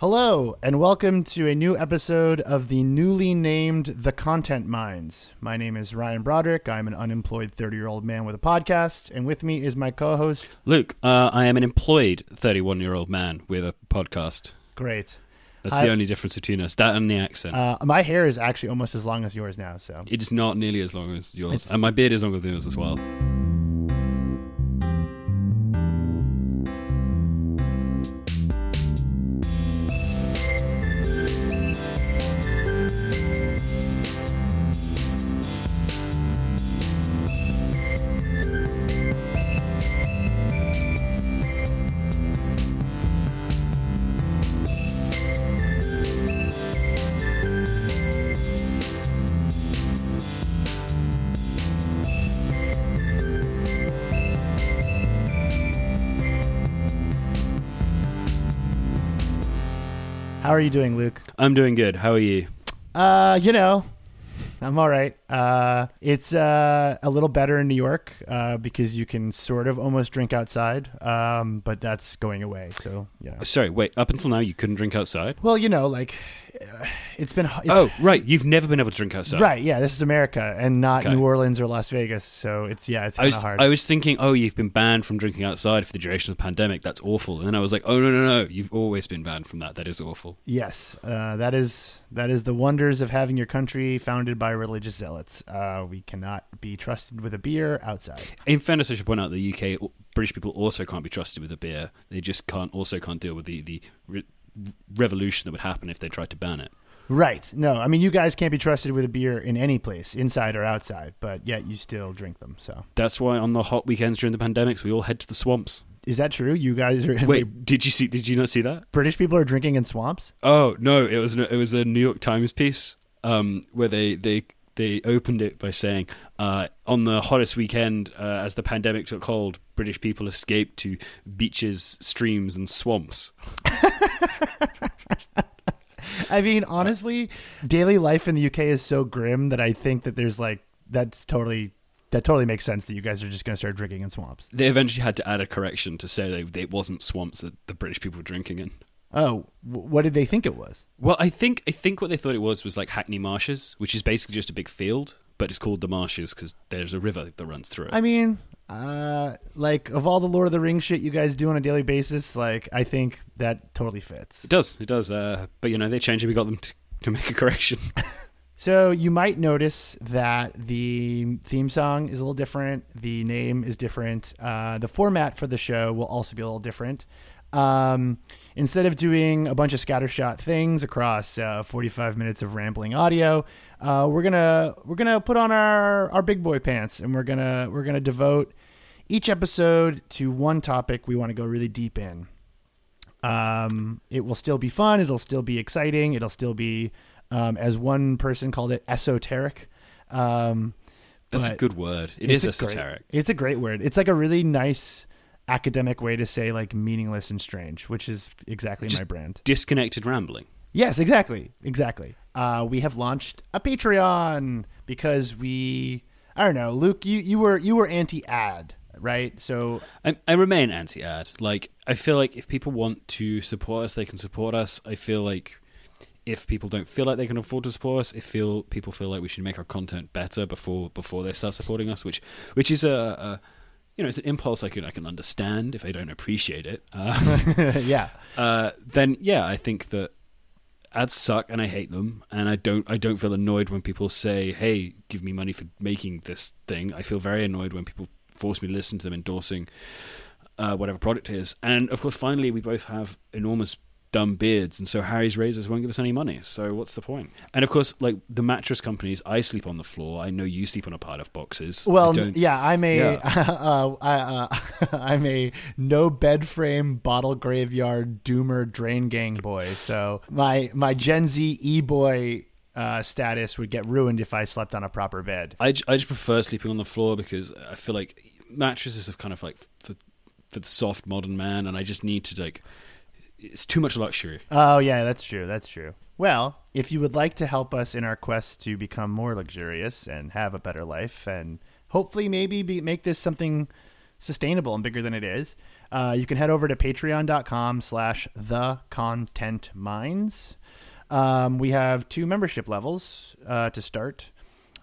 Hello, and welcome to a new episode of the newly named The Content Mines. My name is Ryan Broderick. I'm an unemployed 30 year old man with a podcast, and with me is my co host. Luke, uh, I am an employed 31 year old man with a podcast. Great. That's I- the only difference between us. That and the accent. Uh, my hair is actually almost as long as yours now, so. it is not nearly as long as yours. It's- And my beard is longer than yours as well. Are you doing, Luke? I'm doing good. How are you? Uh, you know, I'm all right. Uh, it's uh, a little better in New York uh, because you can sort of almost drink outside, um, but that's going away. So, yeah. Sorry, wait. Up until now, you couldn't drink outside? Well, you know, like it's been. It's, oh, right. You've never been able to drink outside. right. Yeah, this is America and not Okay. New Orleans or Las Vegas. So it's yeah, it's kind of hard. I was thinking, oh, you've been banned from drinking outside for the duration of the pandemic. That's awful. And then I was like, oh, no, no, no. You've always been banned from that. That is awful. yes, uh, that is that is the wonders of having your country founded by religious zealots. Uh, we cannot be trusted with a beer outside. In fairness, I should point out the UK British people also can't be trusted with a beer. They just can't also can't deal with the the revolution that would happen if they tried to ban it. Right. No, I mean you guys can't be trusted with a beer in any place, inside or outside, but yet you still drink them. So That's why on the hot weekends during the pandemics, we all head to the swamps. is that true? You guys are Wait, did you see? Did you not see that? British people are drinking in swamps. Oh no, it was it was a New York Times piece um, where they they they opened it by saying uh, on the hottest weekend uh, as the pandemic took hold, British people escaped to beaches, streams, and swamps. I mean, honestly, daily life in the UK is so grim that I think that there's like that's totally that totally makes sense that you guys are just going to start drinking in swamps. They eventually had to add a correction to say that it wasn't swamps that the British people were drinking in. Oh, what did they think it was? Well, I think I think what they thought it was was like Hackney Marshes, which is basically just a big field, but it's called the Marshes because there's a river that runs through it. I mean, uh, like of all the Lord of the Rings shit you guys do on a daily basis, like I think that totally fits. it does, it does. Uh, but you know, they changed it. We got them to, to make a correction. So you might notice that the theme song is a little different. The name is different. Uh, the format for the show will also be a little different. Um, instead of doing a bunch of scattershot things across uh, 45 minutes of rambling audio, uh, we're gonna we're gonna put on our our big boy pants and we're gonna we're gonna devote each episode to one topic we want to go really deep in. Um, it will still be fun. It'll still be exciting. It'll still be, um, as one person called it, esoteric. Um, That's a good word. It's is a great- esoteric. it's a great word. It's like a really nice academic way to say like meaningless and strange, which is exactly Just- my brand. Disconnected rambling. Yes, exactly, exactly. Uh, we have launched a Patreon because we, I don't know, Luke, you you were you were anti-ad, right? So I, I remain anti-ad. Like I feel like if people want to support us, they can support us. I feel like if people don't feel like they can afford to support us, if feel people feel like we should make our content better before before they start supporting us, which which is a, a you know it's an impulse I can I can understand if I don't appreciate it. Um, yeah, uh, then yeah, I think that ads suck and I hate them, and I don't I don't feel annoyed when people say, "Hey, give me money for making this thing." I feel very annoyed when people force me to listen to them endorsing uh, whatever product it is. And of course, finally, we both have enormous dumb beards, and so Harry's razors won't give us any money. So what's the point? And of course, like the mattress companies, I sleep on the floor. I know you sleep on a pile of boxes. Well, yeah, I'm a Yeah. uh, I, uh, I'm a no bed frame bottle graveyard doomer drain gang boy. So my my Gen Z e boy uh, status would get ruined if I slept on a proper bed. I, j- I just prefer sleeping on the floor because I feel like mattresses are kind of like for for the soft modern man, and I just need to like. It's too much luxury. Oh yeah, that's true. That's true. Well, if you would like to help us in our quest to become more luxurious and have a better life, and hopefully maybe be, make this something sustainable and bigger than it is, Uh, you can head over to patreon.com slash the content mines. Um, we have two membership levels uh, to start.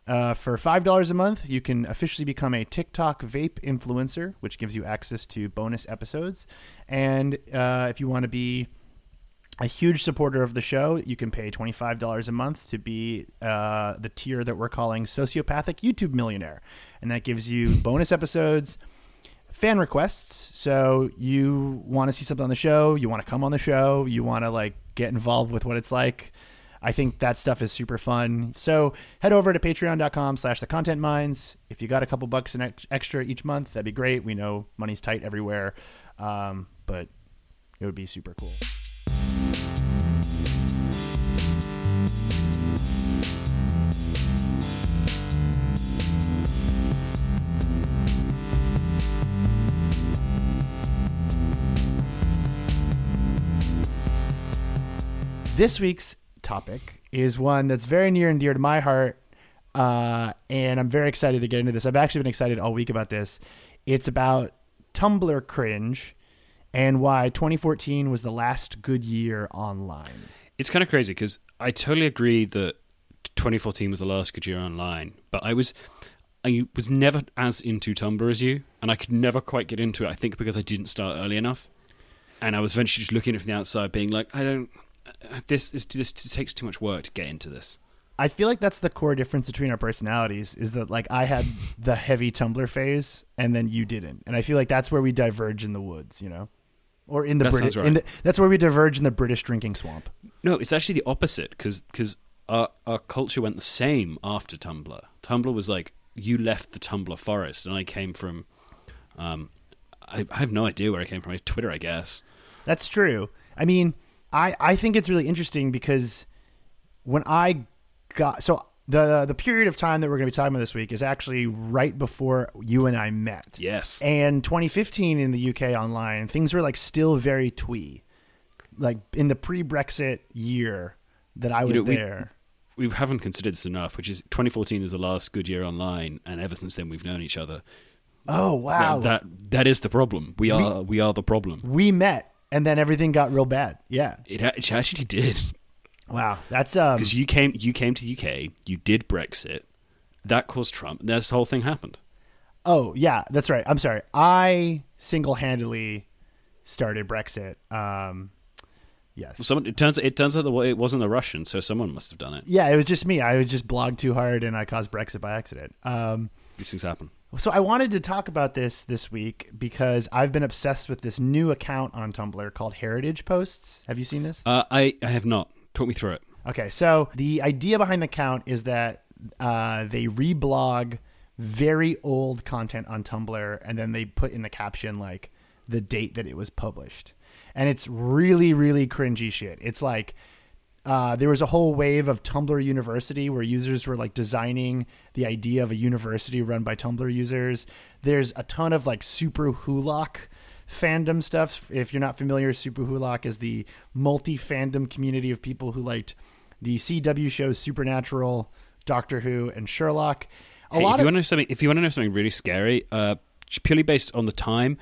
Uh, for $5 a month, you can officially become a TikTok vape influencer, which gives you access to bonus episodes. And uh, if you want to be a huge supporter of the show, you can pay $25 a month to be uh, the tier that we're calling Sociopathic YouTube Millionaire. And that gives you bonus episodes, fan requests. So you want to see something on the show, you want to come on the show, you want to like get involved with what it's like. I think that stuff is super fun. So head over to patreon.com slash the content mines. If you got a couple bucks ex- extra each month, that'd be great. We know money's tight everywhere. Um, but it would be super cool. This week's topic is one that's very near and dear to my heart, uh, and I'm very excited to get into this. I've actually been excited all week about this. It's about Tumblr cringe and why 2014 was the last good year online. It's kind of crazy because I totally agree that 2014 was the last good year online, but I was I was never as into Tumblr as you, and I could never quite get into it. I think because I didn't start early enough, and I was eventually just looking at it from the outside, being like, I don't. Uh, this is this takes too much work to get into this. I feel like that's the core difference between our personalities is that like I had the heavy Tumblr phase and then you didn't, and I feel like that's where we diverge in the woods, you know, or in the That British. right. in the, that's where we diverge in the British drinking swamp. No, it's actually the opposite because our our culture went the same after Tumblr. Tumblr was like you left the Tumblr forest, and I came from. Um, I, I have no idea where I came from. Twitter, I guess. That's true. I mean, I I think it's really interesting because when I got so the the period of time that we're going to be talking about this week is actually right before you and I met. Yes. And 2015 in the UK online, things were like still very twee. Like in the pre-Brexit year that I was know, there. we haven't considered this enough, which is 2014 is the last good year online, and ever since then we've known each other. oh wow. That, that that is the problem. We are we are the problem. we met and then everything got real bad. Yeah. It, it actually did Wow. That's um because you came you came to the UK, you did Brexit, that caused Trump. This whole thing happened. Oh, yeah, that's right. I'm sorry. I single-handedly started Brexit. Um yes. Someone it turns it turns out that it wasn't the Russians, so someone must have done it. yeah, it was just me. I was just blogged too hard and I caused Brexit by accident. Um These things happen. So I wanted to talk about this this week because I've been obsessed with this new account on Tumblr called Heritage Posts. Have you seen this? Uh, I I have not. Talk me through it. Okay, so the idea behind the account is that uh, they reblog very old content on Tumblr and then they put in the caption like the date that it was published. And it's really, really cringy shit. It's like uh, there was a whole wave of Tumblr University where users were like designing the idea of a university run by Tumblr users. There's a ton of like SuperWhoLock fandom stuff. If you're not familiar, SuperWhoLock is the multi fandom community of people who liked the CW shows Supernatural, Doctor Who, and Sherlock. A Hey, lot if you of want to know something, if you want to know something really scary, uh, purely based on the time,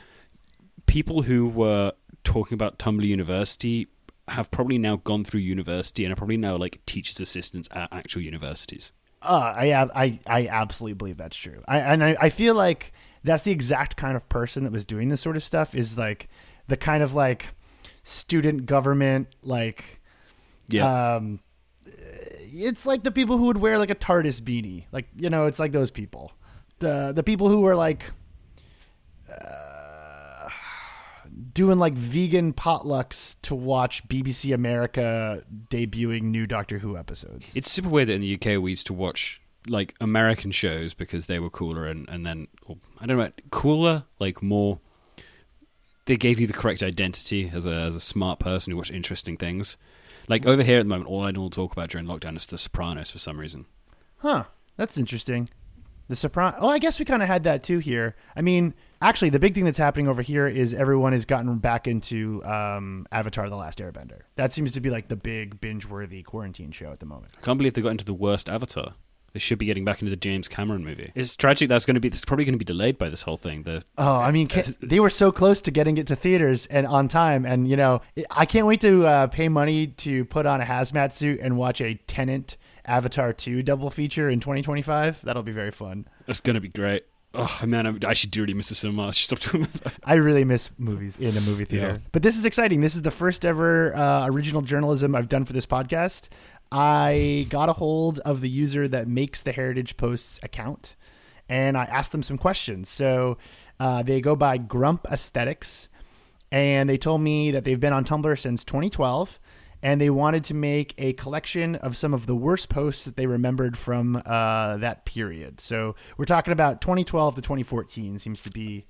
people who were talking about Tumblr University have probably now gone through university and are probably now like teachers assistants at actual universities. Uh, I have, I, I absolutely believe that's true. I, and I, I feel like that's the exact kind of person that was doing this sort of stuff. Is like the kind of like student government, like Yeah, um, it's like the people who would wear like a TARDIS beanie, like you know, it's like those people. The the people who were like uh, doing like vegan potlucks to watch BBC America debuting new Doctor Who episodes. it's super weird that in the UK we used to watch like American shows because they were cooler, and and then I don't know, cooler like more. They gave you the correct identity as a as a smart person who watched interesting things. Like over here at the moment, all I will talk about during lockdown is The Sopranos for some reason. Huh. That's interesting. The surprise. Oh, I guess we kind of had that too here. I mean, actually, the big thing that's happening over here is everyone has gotten back into um, Avatar: The Last Airbender. That seems to be like the big binge-worthy quarantine show at the moment. I can't believe they got into the worst Avatar. They should be getting back into the James Cameron movie. It's tragic that's going to be. It's probably going to be delayed by this whole thing. The Oh, I mean, can, they were so close to getting it to theaters and on time, and you know, I can't wait to uh, pay money to put on a hazmat suit and watch a Tenet Avatar two double feature in 2025. That'll be very fun. That's going to be great. Oh man, I, I should do really miss the cinema. I should stop doing that. I really miss movies in a movie theater. Yeah. But this is exciting. This is the first ever uh, original journalism I've done for this podcast. I got a hold of the user that makes the Heritage Post's account, and I asked them some questions. So uh, they go by Grump Aesthetics, and they told me that they've been on Tumblr since 2012, and they wanted to make a collection of some of the worst posts that they remembered from uh, that period. So we're talking about 2012 to 2014 seems to be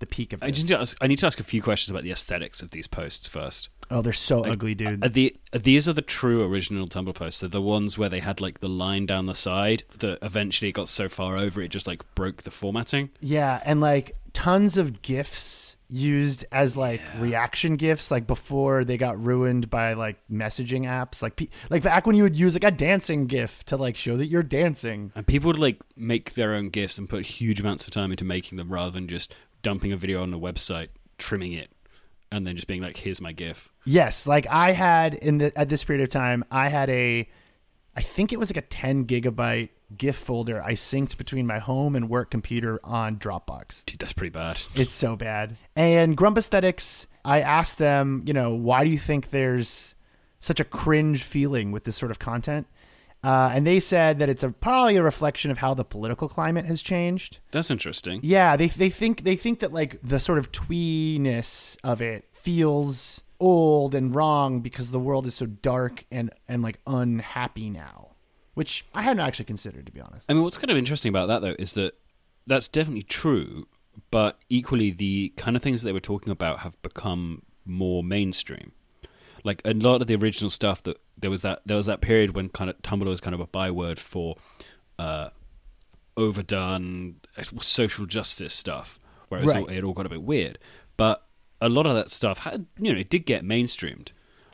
the peak of this. I just need to ask, I need to ask a few questions about the aesthetics of these posts first. Oh, they're so ugly, dude. Are the are these are the true original Tumblr posts. They're the ones where they had like the line down the side that eventually got so far over it just like broke the formatting. yeah, and like tons of gifs used as like reaction gifs like before they got ruined by like messaging apps. Like pe- like back when you would use like a dancing gif to like show that you're dancing. And people would like make their own gifs and put huge amounts of time into making them rather than just dumping a video on the website, trimming it, and then just being like, "Here's my gif." yes like i had in the at this period of time i had a i think it was like a 10 gigabyte gif folder i synced between my home and work computer on dropbox Dude, that's pretty bad. It's so bad. And Grump Aesthetics, I asked them, you know, why do you think there's such a cringe feeling with this sort of content? Uh, and they said that it's a, probably a reflection of how the political climate has changed. That's interesting. Yeah, they they think they think that like the sort of tweeness of it feels old and wrong because the world is so dark and and like unhappy now, which I hadn't actually considered to be honest. I mean, what's kind of interesting about that though is that that's definitely true, but equally the kind of things that they were talking about have become more mainstream. Like a lot of the original stuff that there was that there was that period when kind of Tumblr was kind of a byword for uh, overdone social justice stuff, where it, was Right. all, it all got a bit weird. But a lot of that stuff had, you know, it did get mainstreamed.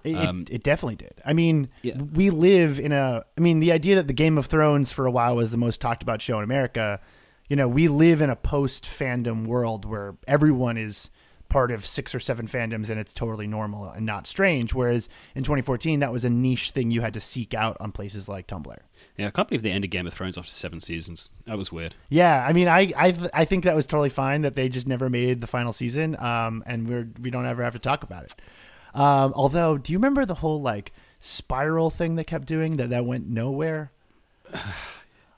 It, Um, it, it definitely did. I mean, Yeah. we live in a. I mean, the idea that the Game of Thrones for a while was the most talked about show in America. You know, we live in a post fandom world where everyone is part of six or seven fandoms and it's totally normal and not strange. Whereas in 2014, that was a niche thing you had to seek out on places like Tumblr. Yeah, I can't believe they ended Game of Thrones after seven seasons. That was weird. Yeah, I mean, I I I think that was totally fine that they just never made the final season, um, and we're we don't ever have to talk about it. Um, although, do you remember the whole like spiral thing they kept doing that that went nowhere?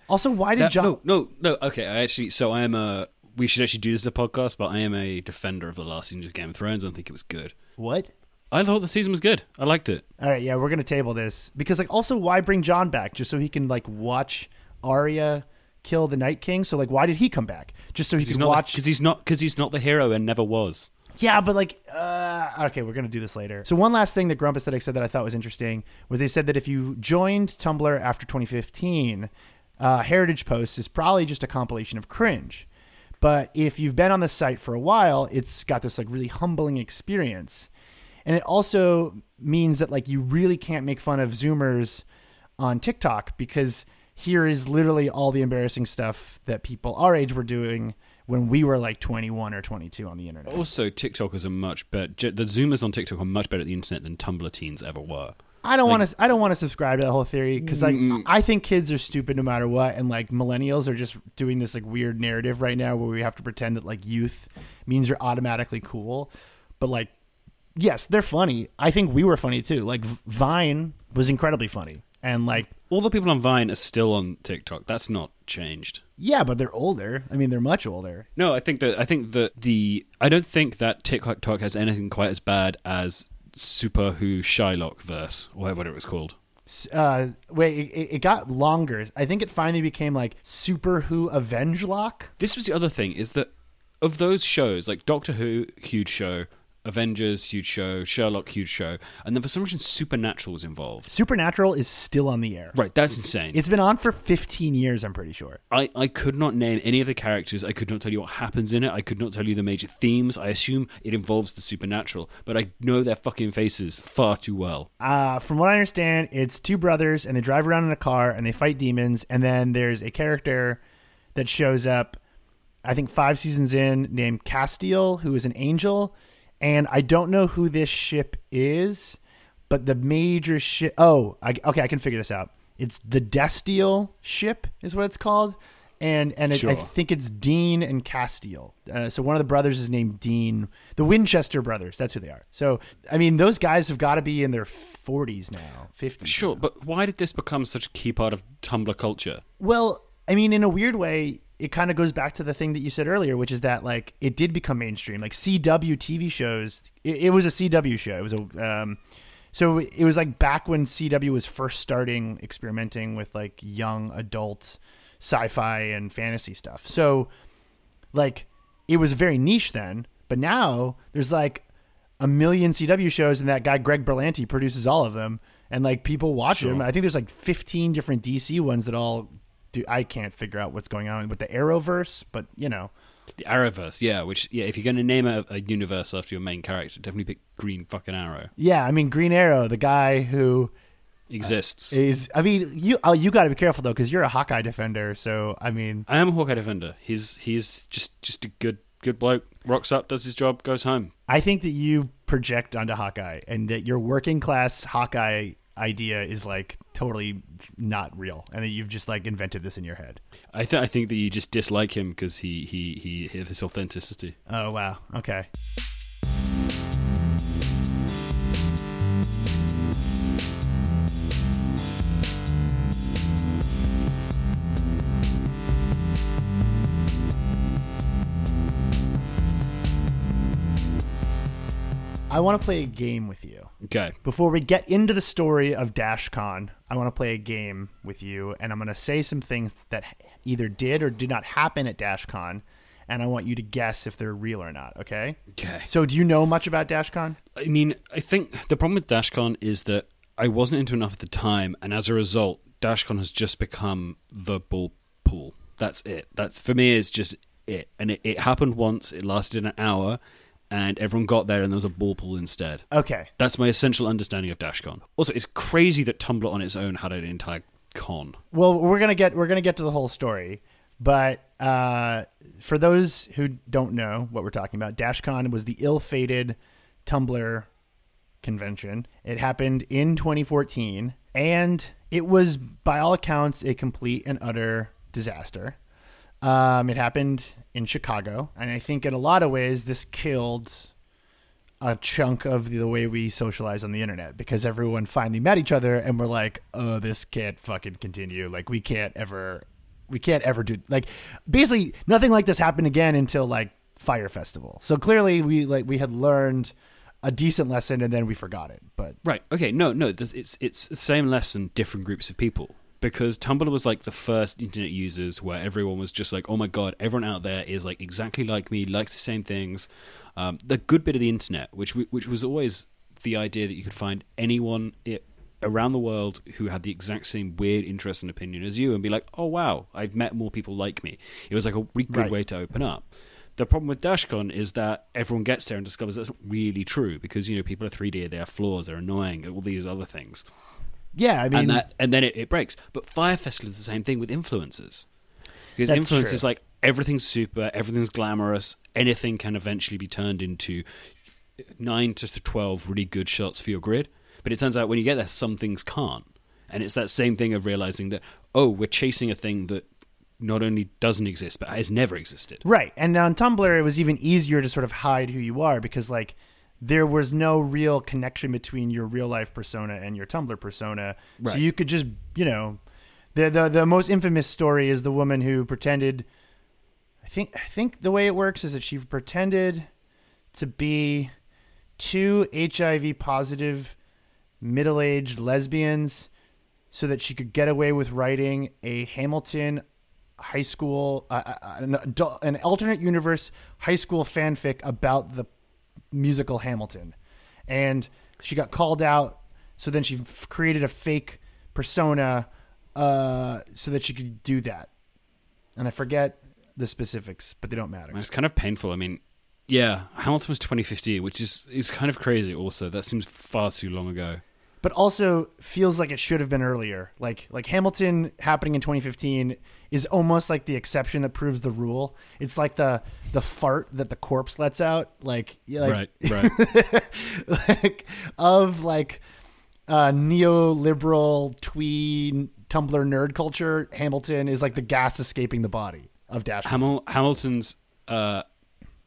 Also, why did That- Jon? no, no, no. Okay, I actually. So I am a. We should actually do this as a podcast, but I am a defender of the last season of Game of Thrones. I don't think it was good. What? I thought the season was good. I liked it. All right, yeah, we're gonna table this because like also why bring Jon back just so he can like watch Arya kill the Night King? So like, why did he come back just so he can watch? because he's not because he's not the hero and never was. Yeah, but like, uh, okay, we're gonna do this later. So one last thing that Grump Aesthetic said that I thought was interesting was they said that if you joined Tumblr after 2015, uh, Heritage Posts is probably just a compilation of cringe. But if you've been on the site for a while, it's got this like really humbling experience, and it also means that like you really can't make fun of Zoomers on TikTok because here is literally all the embarrassing stuff that people our age were doing when we were like 21 or 22 on the internet. Also, TikTokers are much better. The Zoomers on TikTok are much better at the internet than Tumblr teens ever were. I don't want to. I don't want to subscribe to that whole theory because like I think kids are stupid no matter what, and like millennials are just doing this like weird narrative right now where we have to pretend that like youth means you're automatically cool, but like yes, they're funny. I think we were funny too. Like Vine was incredibly funny, and like All the people on Vine are still on TikTok. That's not changed. yeah, but they're older. I mean, they're much older. No, I think that I think that the I don't think that TikTok has anything quite as bad as Super Who Shylock verse, or whatever it was called. Uh, wait, it, it got longer. I think it finally became like Super Who Avenge Lock. This was the other thing is that of those shows, like Doctor Who, huge show, Avengers, huge show. Sherlock, huge show. And then for some reason, Supernatural was involved. Supernatural is still on the air. Right, that's insane. It's been on for 15 years, I'm pretty sure. I, I could not name any of the characters. I could not tell you what happens in it. I could not tell you the major themes. I assume it involves the supernatural, but I know their fucking faces far too well. Uh, from what I understand, it's two brothers and they drive around in a car and they fight demons. And then there's a character that shows up, I think five seasons in, named Castiel, who is an angel. And I don't know who this ship is, but the major ship. Oh, I, okay, I can figure this out. It's the Destiel ship, is what it's called. And and it, Sure. I think it's Dean and Castiel. Uh, so one of the brothers is named Dean. The Winchester brothers, that's who they are. So I mean, those guys have got to be in their forties now, fifties. Sure, but why did this become such a key part of Tumblr culture? Well, I mean, in a weird way, it kind of goes back to the thing that you said earlier, which is that like it did become mainstream. Like CW TV shows, it, it was a CW show. It was a um, so it was like back when CW was first starting experimenting with like young adult sci-fi and fantasy stuff. So like it was very niche then, but now there's like a million CW shows, and that guy Greg Berlanti produces all of them, and like people watch Sure. them. I think there's like 15 different DC ones that all do. I can't figure out what's going on with the Arrowverse, but you know, The Arrowverse, yeah. Which, yeah, if you're going to name a, a universe after your main character, definitely pick Green fucking Arrow. yeah. I mean, Green Arrow, the guy who uh, Exists. is. I mean, you oh, you got to be careful though, because you're a Hawkeye defender. So I mean, I am a Hawkeye defender. He's he's just just a good good bloke. Rocks up, does his job, goes home. I think that you project onto Hawkeye, and that your working class Hawkeye idea is like totally not real, and that you've just like invented this in your head. I think I think that you just dislike him because he he he his authenticity. Oh wow. Okay. I want to play a game with you. Okay. Before we get into the story of DashCon, I want to play a game with you, and I'm going to say some things that either did or did not happen at DashCon, and I want you to guess if they're real or not. Okay? Okay. So, do you know much about DashCon? I mean, I think the problem with DashCon is that I wasn't into enough at the time, and as a result, DashCon has just become the bull pool. That's it. That's for me. Is just it, and it, it happened once. It lasted an hour, and everyone got there, and there was a ball pool instead. Okay. That's my essential understanding of DashCon. Also, it's crazy that Tumblr on its own had an entire con. Well, we're gonna get we're gonna get to the whole story, but uh, for those who don't know what we're talking about, DashCon was the ill-fated Tumblr convention. It happened in 2014, and it was, by all accounts, a complete and utter disaster. Um, it happened in Chicago, and I think in a lot of ways this killed a chunk of the way we socialize on the internet because everyone finally met each other and we're like, oh, this can't fucking continue. Like we can't ever, we can't ever do like basically nothing like this happened again until like Fyre Festival. So clearly we like we had learned a decent lesson and then we forgot it. But Right. Okay. No. No. This, it's it's the same lesson, different groups of people. Because Tumblr was like the first internet users where everyone was just like, "Oh my god, everyone out there is like exactly like me, likes the same things." Um, the good bit of the internet, which which was always the idea that you could find anyone i around the world who had the exact same weird interest and opinion as you, and be like, "Oh wow, I've met more people like me." It was like a really good Right. way to open up. The problem with DashCon is that everyone gets there and discovers that's not really true because you know people are 3D, they have flaws, they're annoying, all these other things, yeah, I mean, and that and then it, it breaks. But Fyre Festival is the same thing with influencers because influencers true. like everything's super, everything's glamorous, anything can eventually be turned into nine to twelve really good shots for your grid. But it turns out when you get there, some things can't, and it's that same thing of realizing that oh, we're chasing a thing that not only doesn't exist but has never existed. Right. And on Tumblr, it was even easier to sort of hide who you are because, like, there was no real connection between your real life persona and your Tumblr persona. So you could just, you know, the, the the most infamous story is the woman who pretended. I think I think the way it works is that she pretended to be two HIV positive middle aged lesbians so that she could get away with writing a Hamilton high school, uh, uh, an, adult, an alternate universe high school fanfic about the musical Hamilton, and she got called out. So then she f- created a fake persona uh, so that she could do that. And I forget the specifics, but they don't matter. It's kind of painful. I mean, yeah, Hamilton was 2015, which is is kind of crazy. Also, that seems far too long ago. But also feels like it should have been earlier. Like like Hamilton happening in 2015 is almost like the exception that proves the rule. It's like the the fart that the corpse lets out. Like, like right, right. like of like uh, neoliberal twee Tumblr nerd culture, Hamilton is like the gas escaping the body of Dash. Hamil- Hamilton's. Uh,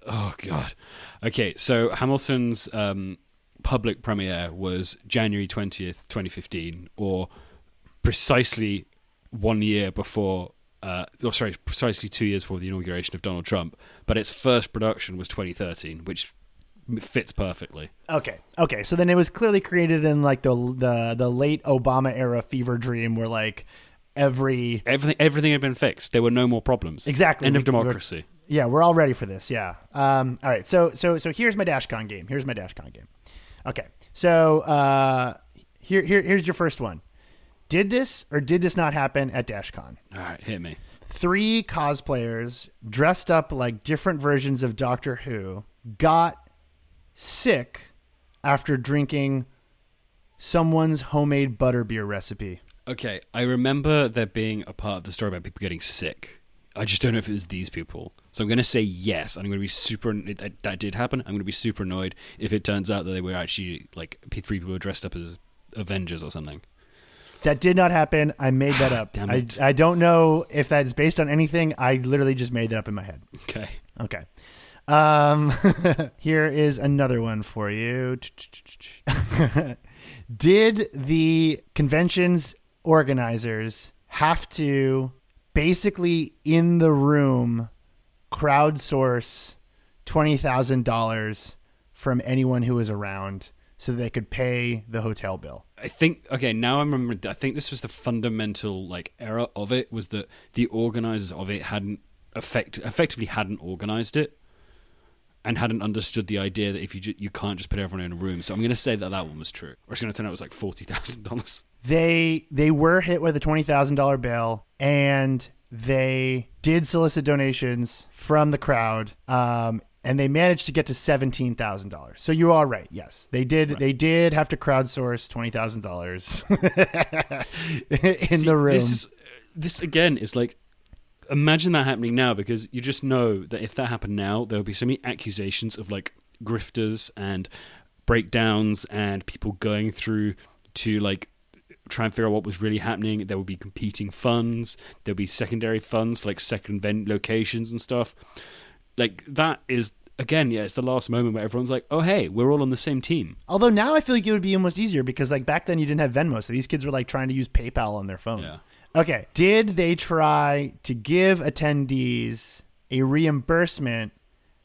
oh god. Okay, so Hamilton's um, public premiere was January twentieth, twenty fifteen, or precisely one year before. Uh, or sorry, precisely two years before the inauguration of Donald Trump. But its first production was 2013, which fits perfectly. Okay, okay. So then it was clearly created in like the the the late Obama era fever dream, where like every Everything, everything had been fixed. There were no more problems. Exactly. End of We- we're- democracy. Yeah, we're all ready for this. Yeah. Um, all right. So so so here's my DashCon game. Here's my DashCon game. Okay. So uh, here here here's your first one. Did this or did this not happen at DashCon? All right, hit me. Three cosplayers dressed up like different versions of Doctor Who got sick after drinking someone's homemade butterbeer recipe. Okay, I remember there being a part of the story about people getting sick. I just don't know if it was these people. So I'm going to say yes. and I'm going to be super. That, that did happen. I'm going to be super annoyed if it turns out that they were actually like three people dressed up as Avengers or something. That did not happen. I made that up. Damn I. I don't know if that's based on anything. I literally just made that up in my head. Okay. Okay. Um, here is another one for you. Did the convention's organizers have to basically in the room crowdsource $20,000 from anyone who was around so they could pay the hotel bill? I think okay now I remember. I think this was the fundamental like error of it was that the organizers of it hadn't effect effectively hadn't organized it and hadn't understood the idea that if you ju- you can't just put everyone in a room. So I'm going to say that that one was true. Or it's going to turn out it was like forty thousand dollars. they they were hit with a twenty thousand dollar bill, and they did solicit donations from the crowd, um, and they managed to get to seventeen thousand dollars. So you are right. Yes, they did. They did have to crowdsource twenty thousand dollars in the room. This is this again is like imagine that happening now because you just know that if that happened now, there would be so many accusations of like grifters and breakdowns and people going through to like try and figure out what was really happening. There would be competing funds. There would be secondary funds for like second vent locations and stuff. Like that is again, yeah, it's the last moment where everyone's like, "Oh, hey, we're all on the same team." Although now I feel like it would be almost easier because like back then you didn't have Venmo, so these kids were like trying to use PayPal on their phones. Yeah. Okay. Did they try to give attendees a reimbursement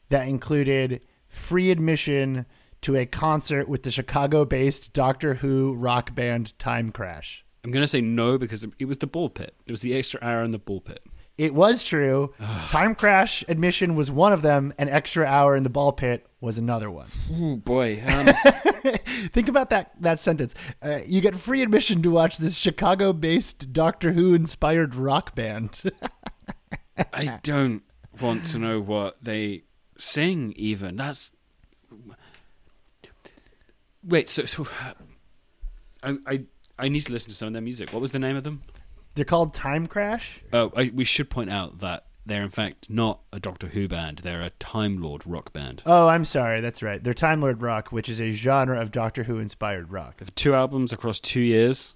that included free admission to a concert with the Chicago-based Doctor Who rock band Time Crash? I'm gonna say no because it was the ball pit. It was the extra hour in the ball pit. It was true. Time Crash admission was one of them. An extra hour in the ball pit was another one. Oh boy. Um, Think about that that sentence. Uh, you get free admission to watch this Chicago-based Doctor Who inspired rock band. I don't want to know what they sing. Even that's wait. So, so I, I I need to listen to some of their music. What was the name of them? They're called Time Crash. Oh, I, we should point out that they're in fact not a Doctor Who band. They're a Time Lord rock band. Oh, I'm sorry. That's right. They're Time Lord rock, which is a genre of Doctor Who inspired rock. They have two albums across two years,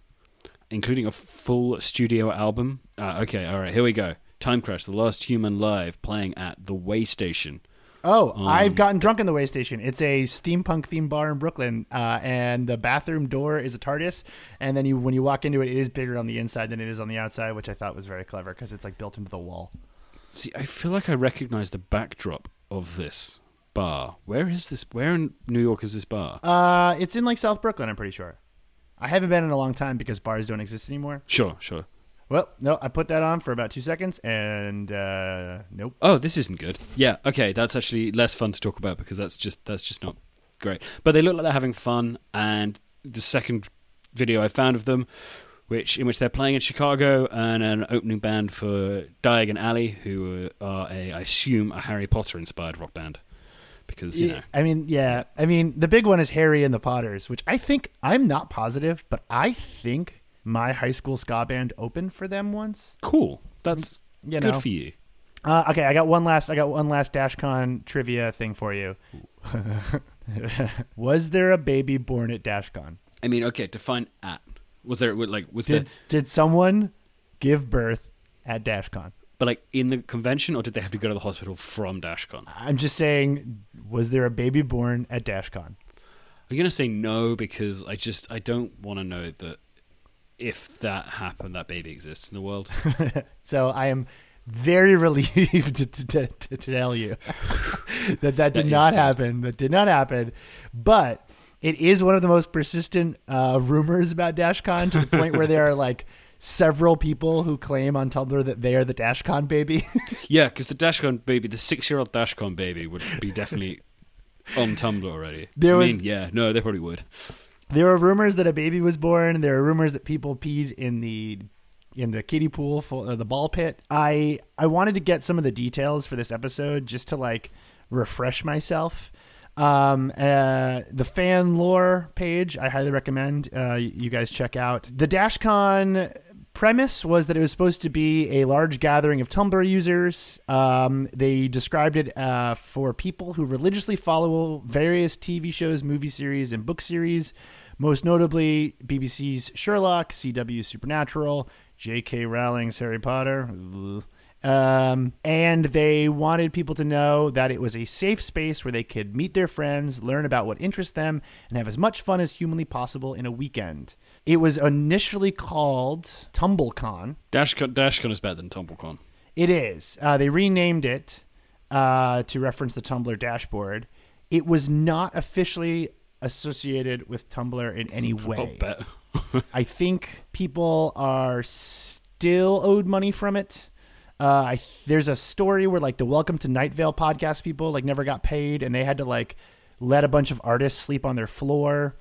including a full studio album. Uh, okay, all right, here we go. Time Crash, The Last Human Live, playing at the Way Station. Oh, Um, I've gotten drunk in the way station. It's a steampunk themed bar in Brooklyn, uh, and the bathroom door is a TARDIS. And then you, when you walk into it, it is bigger on the inside than it is on the outside, which I thought was very clever because it's like built into the wall. See, I feel like I recognize the backdrop of this bar. Where is this? Where in New York is this bar? Uh, it's in like South Brooklyn. I'm pretty sure. I haven't been in a long time because bars don't exist anymore. Sure, sure. Well, no, I put that on for about two seconds, and uh, nope. Oh, this isn't good. Yeah, okay, that's actually less fun to talk about because that's just that's just not great. But they look like they're having fun, and the second video I found of them, which in which they're playing in Chicago and an opening band for Diagon Alley, who are a I assume a Harry Potter inspired rock band, because you know I mean, yeah. I mean, the big one is Harry and the Potters, which I think I'm not positive, but I think my high school ska band opened for them once. cool. That's You good know. for you. Uh, okay, I got one last. I got one last DashCon trivia thing for you. was there a baby born at DashCon? I mean, okay, define at. Was there like was Did there did someone give birth at DashCon? but like in the convention or did they have to go to the hospital from DashCon? I'm just saying, was there a baby born at DashCon? I'm gonna say no because I just I don't want to know that if that happened, that baby exists in the world. So I am very relieved to, to, to tell you that that did is not happen. That did not happen. But it is one of the most persistent uh, rumors about DashCon to the point where there are like several people who claim on Tumblr that they are the DashCon baby. yeah, because the Dashcon baby, the six-year-old Dashcon baby, would be definitely on Tumblr already. There I was- mean, yeah, no, they probably would. There are rumors that a baby was born. There are rumors that people peed in the in the kiddie pool for uh, the ball pit. I I wanted to get some of the details for this episode just to like refresh myself. Um, uh, the Fanlore page I highly recommend uh, you guys check out. The DashCon premise was that it was supposed to be a large gathering of Tumblr users. Um, they described it uh, for people who religiously follow various TV shows, movie series, and book series, most notably BBC's Sherlock, CW Supernatural, J.K. Rowling's Harry Potter. Um, and they wanted people to know that it was a safe space where they could meet their friends, learn about what interests them, and have as much fun as humanly possible in a weekend. It was initially called TumblrCon. Dashcon, Dashcon is better than TumblrCon. It is. Uh, they renamed it uh, to reference the Tumblr dashboard. It was not officially associated with Tumblr in any way. I think people are still owed money from it. Uh, I there's a story where like the Welcome to Night Vale podcast people like never got paid and they had to like let a bunch of artists sleep on their floor.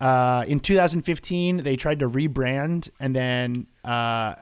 Uh, in 2015, they tried to rebrand and then uh,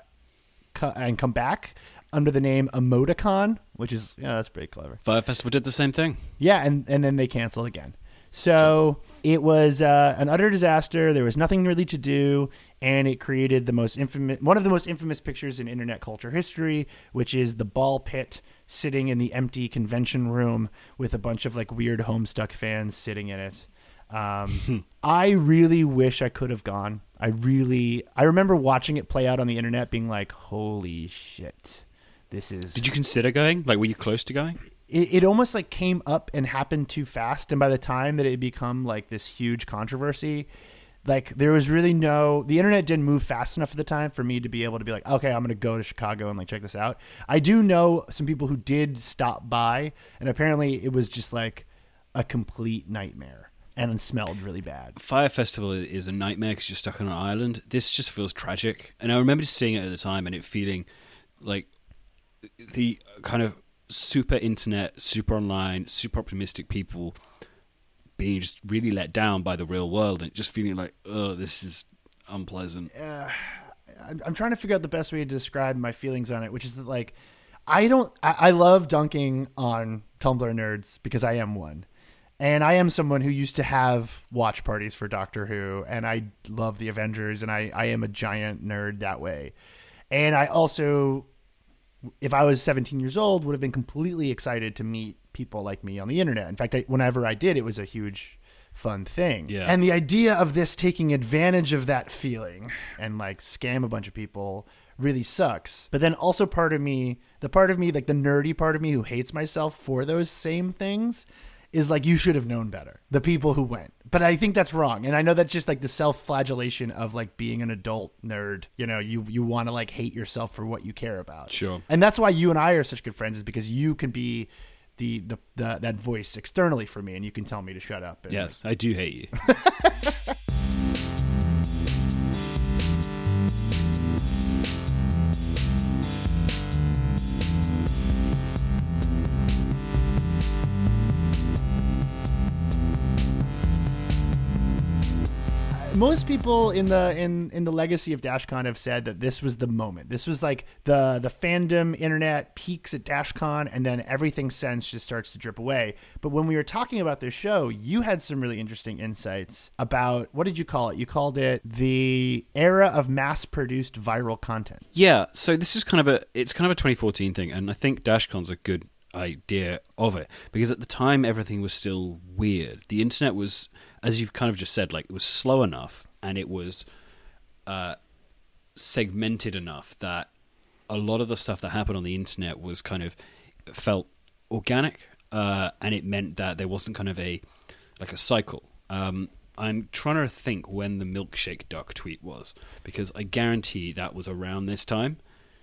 co- and come back under the name Emoticon, which is yeah, that's pretty clever. Fyre Festival did the same thing. Yeah, and and then they canceled again. So it was uh, an utter disaster. There was nothing really to do, and it created the most infamous, one of the most infamous pictures in internet culture history, which is the ball pit sitting in the empty convention room with a bunch of like weird Homestuck fans sitting in it. Um, I really wish I could have gone. I really, I remember watching it play out on the internet, being like, "Holy shit, this is." Did you consider going? Like, were you close to going? it, it almost like came up and happened too fast and by the time that it had become like this huge controversy like there was really no the internet didn't move fast enough at the time for me to be able to be like okay i'm gonna go to chicago and like check this out i do know some people who did stop by and apparently it was just like a complete nightmare and it smelled really bad Fyre Festival is a nightmare because you're stuck on an island. This just feels tragic, and I remember just seeing it at the time and it feeling like the kind of super internet, super online, super optimistic people being just really let down by the real world and just feeling like, oh, this is unpleasant. I'm I'm trying to figure out the best way to describe my feelings on it, which is that like I don't I, I love dunking on Tumblr nerds because I am one. And I am someone who used to have watch parties for Doctor Who and I love the Avengers and I, I am a giant nerd that way. And I also if I was 17 years old would have been completely excited to meet people like me on the internet. In fact, I, whenever I did, it was a huge fun thing. Yeah. And the idea of this taking advantage of that feeling and like scam a bunch of people really sucks. But then also part of me, the part of me, like the nerdy part of me who hates myself for those same things is like you should have known better. The people who went. But I think that's wrong. And I know that's just like the self-flagellation of like being an adult nerd. You know, you you want to like hate yourself for what you care about. Sure. And that's why you and I are such good friends is because you can be the the, the that voice externally for me and you can tell me to shut up. And, Yes, I do hate you. most people in the in in the legacy of DashCon have said that this was the moment. This was like the the fandom internet peaks at DashCon, and then everything since just starts to drip away. But when we were talking about this show, you had some really interesting insights about what did you call it? You called it the era of mass-produced viral content. Yeah, so this is kind of a it's kind of a 2014 thing, and I think DashCon's a good idea of it because at the time everything was still weird. The internet was, as you've kind of just said, like it was slow enough and it was uh, segmented enough that a lot of the stuff that happened on the internet was kind of felt organic, uh, and it meant that there wasn't kind of a like a cycle. Um, I'm trying to think when the milkshake duck tweet was because I guarantee that was around this time.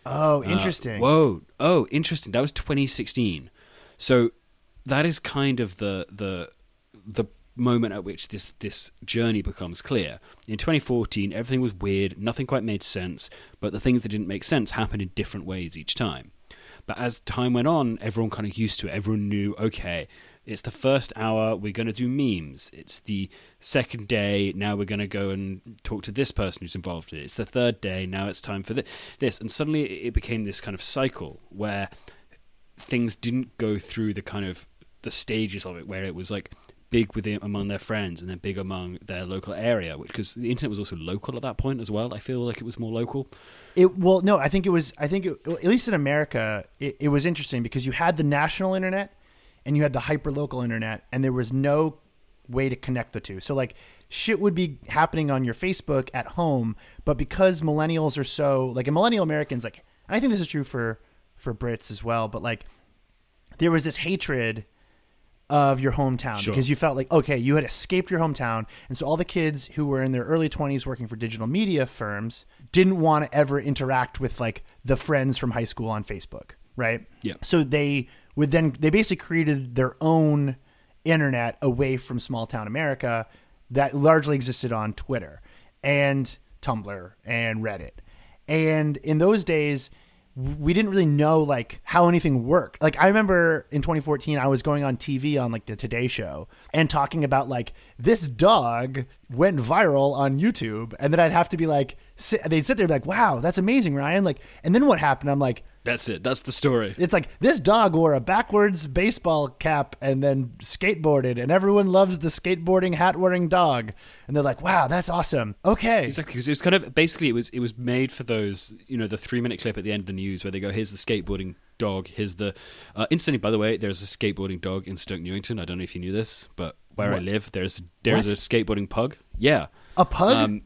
Oh, interesting. Uh, whoa. Oh, interesting. That was 2016. So that is kind of the the the moment at which this this journey becomes clear. In 2014, everything was weird, nothing quite made sense, but the things that didn't make sense happened in different ways each time. But as time went on, everyone kind of used to it. Everyone knew, okay, it's the first hour, we're going to do memes. It's the second day, now we're going to go and talk to this person who's involved in it. It's the third day, now it's time for this. And suddenly it became this kind of cycle where things didn't go through the kind of the stages of it, where it was like big with among their friends and then big among their local area which because the internet was also local at that point as well. I feel like it was more local. It well no i think it was i think it, at least in america it, it was interesting because you had the national internet and you had the hyper local internet and there was no way to connect the two. So like shit would be happening on your facebook at home but because millennials are so like a millennial americans like i think this is true for for brits as well but like there was this hatred of your hometown Sure. because you felt like okay you had escaped your hometown and so all the kids who were in their early 20s working for digital media firms didn't want to ever interact with like the friends from high school on facebook right Yeah. so they would then they basically created their own internet away from small town america that largely existed on twitter and tumblr and reddit and in those days we didn't really know like how anything worked. Like I remember in 2014 I was going on TV on like the Today show and talking about like this dog went viral on YouTube and then I'd have to be like sit, they'd sit there and be like wow that's amazing Ryan like and then what happened I'm like that's it. That's the story. It's like this dog wore a backwards baseball cap and then skateboarded and everyone loves the skateboarding hat wearing dog. And they're like wow that's awesome. Okay. Exactly because it was kind of basically it was it was made for those you know the three minute clip at the end of the news where they go here's the skateboarding dog. Here's the uh, instantly by the way there's a skateboarding dog in stoke newington. I don't know if you knew this but where i live there's there's What? a skateboarding pug. Yeah. A pug? Um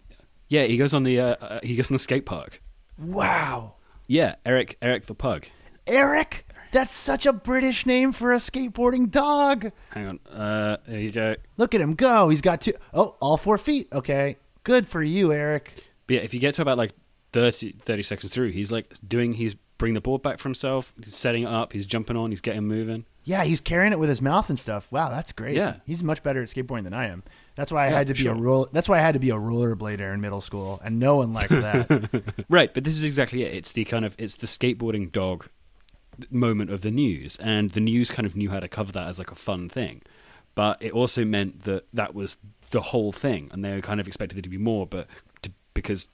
yeah he goes on the uh, uh, he goes on the skate park. Wow yeah eric eric the pug. Eric? That's such a British name for a skateboarding dog. Hang on uh there you go. Look at him go. He's got two oh all four feet. Okay good for you Eric. But yeah, if you get to about like 30, 30 seconds through, he's like doing, he's bringing the board back for himself, he's setting it up, he's jumping on, he's getting moving. Yeah, he's carrying it with his mouth and stuff. Wow, that's great. Yeah. he's much better at skateboarding than I am. That's why I Yeah, had to be a sure. roll. That's why I had to be a rollerblader in middle school, and no one liked that. Right, but this is exactly it. It's the kind of, it's the skateboarding dog moment of the news, and the news kind of knew how to cover that as like a fun thing. But it also meant that that was the whole thing, and they were kind of expected it to be more, but to, because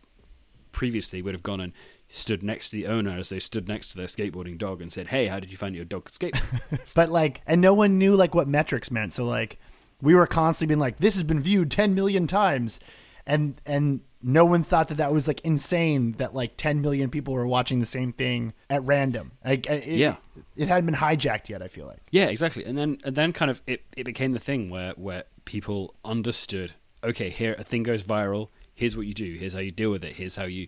previously would have gone and stood next to the owner as they stood next to their skateboarding dog and said, "Hey, how did you find your dog could skate?" but like, and no one knew like what metrics meant. So like, we were constantly being like, "This has been viewed ten million times," and and no one thought that that was like insane that like ten million people were watching the same thing at random. Like, it, Yeah. it hadn't been hijacked yet. I feel like. Yeah, exactly. And then and then kind of it, it became the thing where where people understood, okay, here a thing goes viral, here's what you do, here's how you deal with it, here's how you,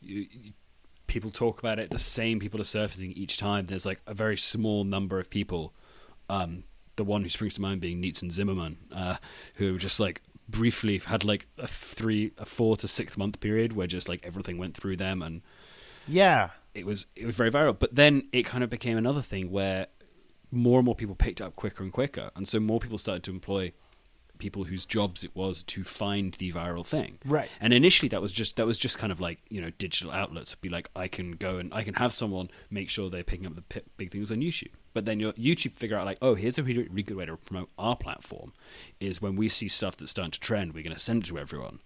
you, you people talk about it, the same people are surfacing each time. There's like a very small number of people. Um the one who springs to mind being Neetzan Zimmerman, uh, who just like briefly had like a three, a four to six month period where just like everything went through them and Yeah. it was it was very viral. But then it kind of became another thing where more and more people picked it up quicker and quicker, and so more people started to employ people whose jobs it was to find the viral thing. Right. And initially that was just that was just kind of like you know digital outlets would be like I can go and I can have someone make sure they're picking up the big things on YouTube. But then your YouTube figure out like oh here's a really, really good way to promote our platform is when we see stuff that's starting to trend we're going to send it to everyone.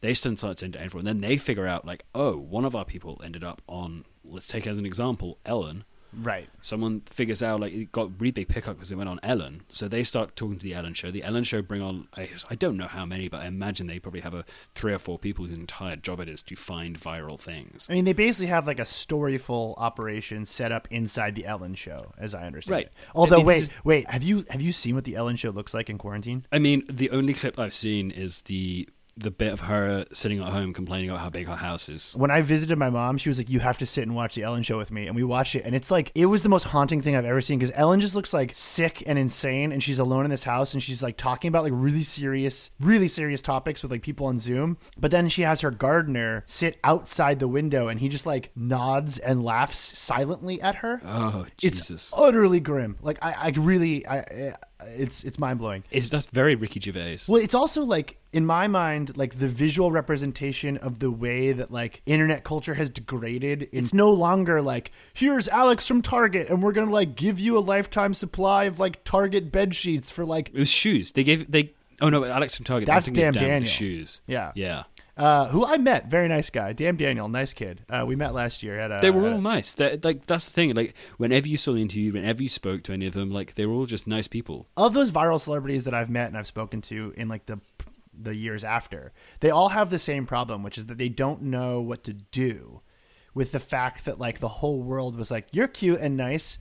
They send it to everyone. Then they figure out like, oh, one of our people ended up on. Let's take as an example Ellen. Right. Someone figures out like it got really big pickup because it went on Ellen. So they start talking to the Ellen show. The Ellen show bring on I, I don't know how many, but I imagine they probably have a three or four people whose entire job it is to find viral things. I mean, they basically have like a storyful operation set up inside the Ellen show, as I understand Right. it. Although, I mean, wait, is- wait, have you have you seen what the Ellen show looks like in quarantine? I mean, the only clip I've seen is the the bit of her sitting at home complaining about how big her house is. When I visited my mom, she was like, "You have to sit and watch the Ellen show with me," and we watched it, and it's like it was the most haunting thing I've ever seen because Ellen just looks like sick and insane, and she's alone in this house, and she's like talking about like really serious, really serious topics with like people on Zoom. But then she has her gardener sit outside the window, and he just like nods and laughs silently at her. Oh Jesus! it's utterly grim. Like I, I really, I, I it's it's mind blowing. It's that's very Ricky Gervais. Well, it's also like in my mind, like the visual representation of the way that like internet culture has degraded. It's no longer like here's Alex from Target, and we're gonna like give you a lifetime supply of like Target bed sheets for like It was shoes. They gave they. Oh no, Alex from Target. That's I'm thinking of Damn Damn Daniel. shoes. yeah, Yeah, uh, who I met, very nice guy, damn Daniel, nice kid. Uh, we met last year at a. they were all nice. They're, like that's the thing. Like whenever you saw the interview, whenever you spoke to any of them, like they were all just nice people. of those viral celebrities that I've met and I've spoken to in like the the years after, they all have the same problem, which is that they don't know what to do with the fact that like the whole world was like, "You're cute and nice,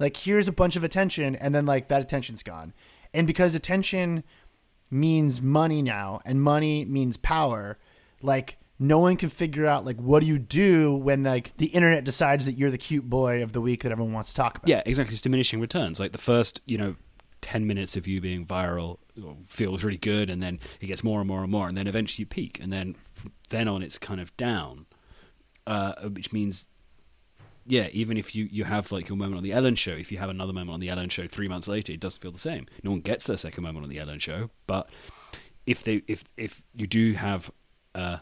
like here's a bunch of attention," and then like that attention's gone, and because attention means money now, and money means power, like. No one can figure out like what do you do when like the internet decides that you're the cute boy of the week that everyone wants to talk about. Yeah, exactly. It's diminishing returns. Like the first, you know, ten minutes of you being viral feels really good, and then it gets more and more and more, and then eventually you peak, and then then on it's kind of down, uh, which means. Yeah, even if you, you have like your moment on the Ellen show, if you have another moment on the Ellen show three months later, it doesn't feel the same. No one gets their second moment on the Ellen show, but if they if if you do have uh,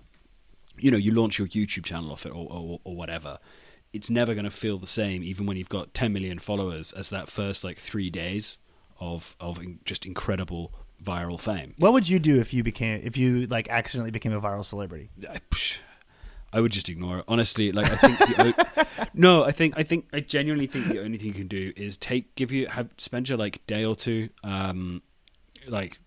you know, you launch your YouTube channel off it or, or, or whatever, it's never going to feel the same, even when you've got 10 million followers, as that first like three days of of just incredible viral fame. What would you do if you became if you like accidentally became a viral celebrity? I, I would just ignore it. Honestly, like I think the, no, I think I think I genuinely think the only thing you can do is take give you have spend your like day or two, um, like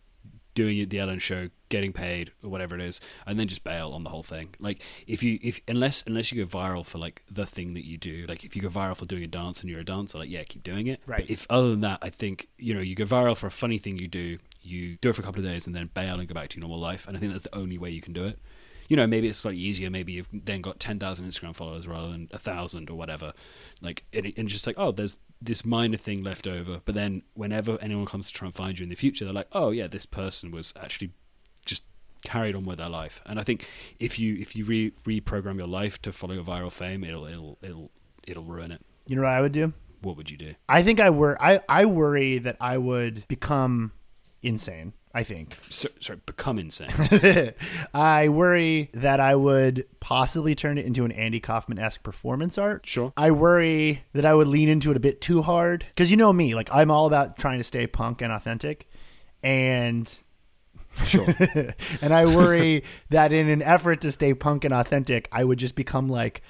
doing the Ellen show, getting paid or whatever it is, and then just bail on the whole thing. Like if you if unless unless you go viral for like the thing that you do, like if you go viral for doing a dance and you're a dancer, like yeah, keep doing it. Right. But if other than that, I think you know you go viral for a funny thing you do, you do it for a couple of days and then bail and go back to your normal life, and I think that's the only way you can do it. You know, maybe it's slightly easier. Maybe you've then got ten thousand Instagram followers rather than a thousand or whatever. Like, and, and just like, oh, there's this minor thing left over. But then, whenever anyone comes to try and find you in the future, they're like, oh yeah, this person was actually just carried on with their life. And I think if you if you re- reprogram your life to follow your viral fame, it'll it'll it'll it'll ruin it. You know what I would do? What would you do? I think I wor I I worry that I would become insane. I think. So, sorry, become insane. I worry that I would possibly turn it into an Andy Kaufman esque performance art. Sure. I worry that I would lean into it a bit too hard because you know me, like I'm all about trying to stay punk and authentic, and Sure. and I worry that in an effort to stay punk and authentic, I would just become like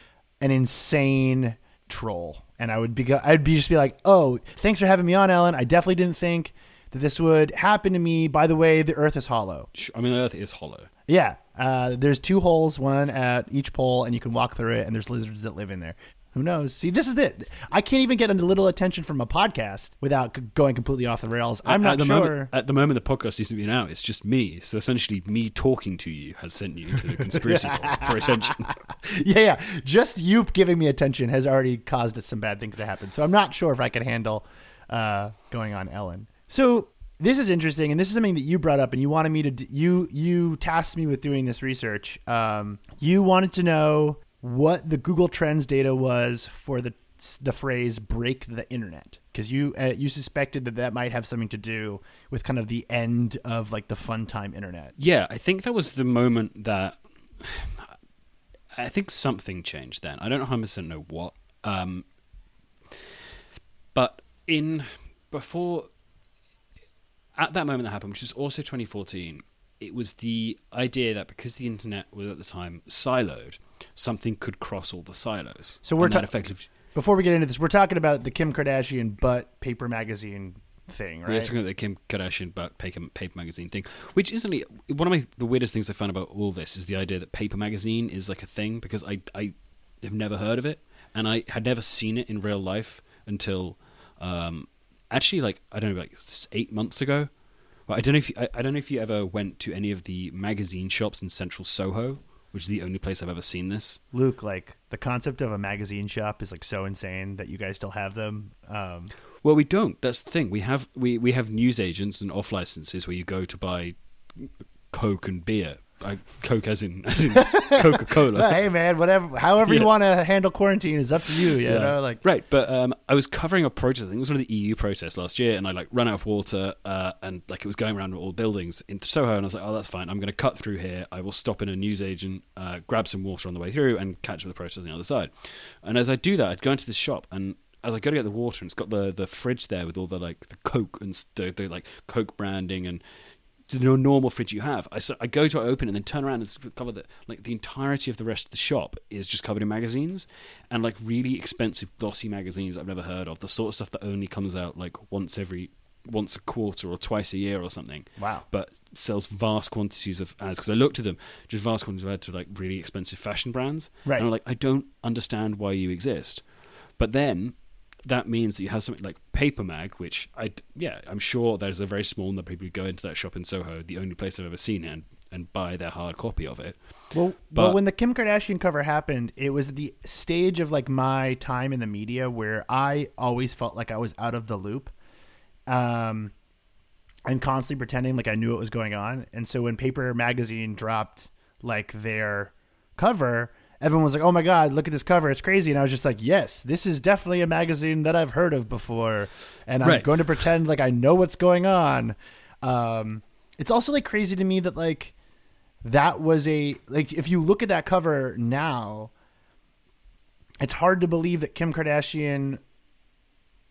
an insane troll, and I would be I'd be just be like, oh, thanks for having me on, Ellen. I definitely didn't think that this would happen to me. By the way, the Earth is hollow. I mean, the Earth is hollow. Yeah, uh, there's two holes, one at each pole, and you can walk through it. And there's lizards that live in there. Who knows? See, this is it. I can't even get a little attention from a podcast without c- going completely off the rails. I'm at not the sure. Moment, at the moment, the podcast seems to be out. It's just me. So essentially, me talking to you has sent you to the conspiracy for attention. yeah, yeah. Just you giving me attention has already caused some bad things to happen. So I'm not sure if I can handle uh, going on Ellen. So this is interesting, and this is something that you brought up, and you wanted me to. You you tasked me with doing this research. Um, you wanted to know what the Google Trends data was for the the phrase "break the internet" because you uh, you suspected that that might have something to do with kind of the end of like the fun time internet. Yeah, I think that was the moment that I think something changed then. I don't 100% know what. Um, but in before at that moment that happened, which was also 2014, it was the idea that because the internet was at the time siloed, something could cross all the silos. So we're And that ta- effectively. Before we get into this, we're talking about the Kim Kardashian butt paper magazine thing, right? We're talking about the Kim Kardashian butt paper, paper magazine thing, which isn't one of my the weirdest things I found about all this is the idea that paper magazine is like a thing because I I have never heard of it and I had never seen it in real life until um, actually like I don't know like eight months ago. Well, I don't know if you, I, I don't know if you ever went to any of the magazine shops in Central Soho, which is the only place I've ever seen this. Luke, like the concept of a magazine shop is like so insane that you guys still have them. Um, Well, we don't. That's the thing. We have we, we have news agents and off licenses where you go to buy Coke and beer. I, Coke as in as in Coca Cola. hey, man, whatever, however you want to handle quarantine is up to you. You know, like right, but um, I was covering a protest. I think it was one of the EU protests last year, and I like ran out of water, uh, and like it was going around all buildings in Soho, and I was like, oh, that's fine. I'm going to cut through here. I will stop in a newsagent, uh, grab some water on the way through, and catch up with the protest on the other side. And as I do that, I'd go into this shop, and as I go to get the water, and it's got the the fridge there with all the like the Coke and the, the like Coke branding and the normal fridge you have. I, so I go to open and then turn around and discover that like the entirety of the rest of the shop is just covered in magazines and like really expensive glossy magazines I've never heard of. The sort of stuff that only comes out like once every once a quarter or twice a year or something. wow. But sells vast quantities of ads because I looked at them, just vast quantities of ads to like really expensive fashion brands. Right. And I'm like, I don't understand why you exist. But then that means that you have something like Paper Mag, which I yeah, I'm sure there's a very small number of people who go into that shop in Soho, the only place I've ever seen it, and, and buy their hard copy of it. Well, well, But- when the Kim Kardashian cover happened, it was the stage of like my time in the media where I always felt like I was out of the loop, um, and constantly pretending like I knew what was going on. And so when Paper Magazine dropped like their cover, everyone was like, "Oh my god, look at this cover! It's crazy!" And I was just like, "Yes, this is definitely a magazine that I've heard of before, and I'm Right. going to pretend like I know what's going on." Um, it's also like crazy to me that like that was a like if you look at that cover now it's hard to believe that kim kardashian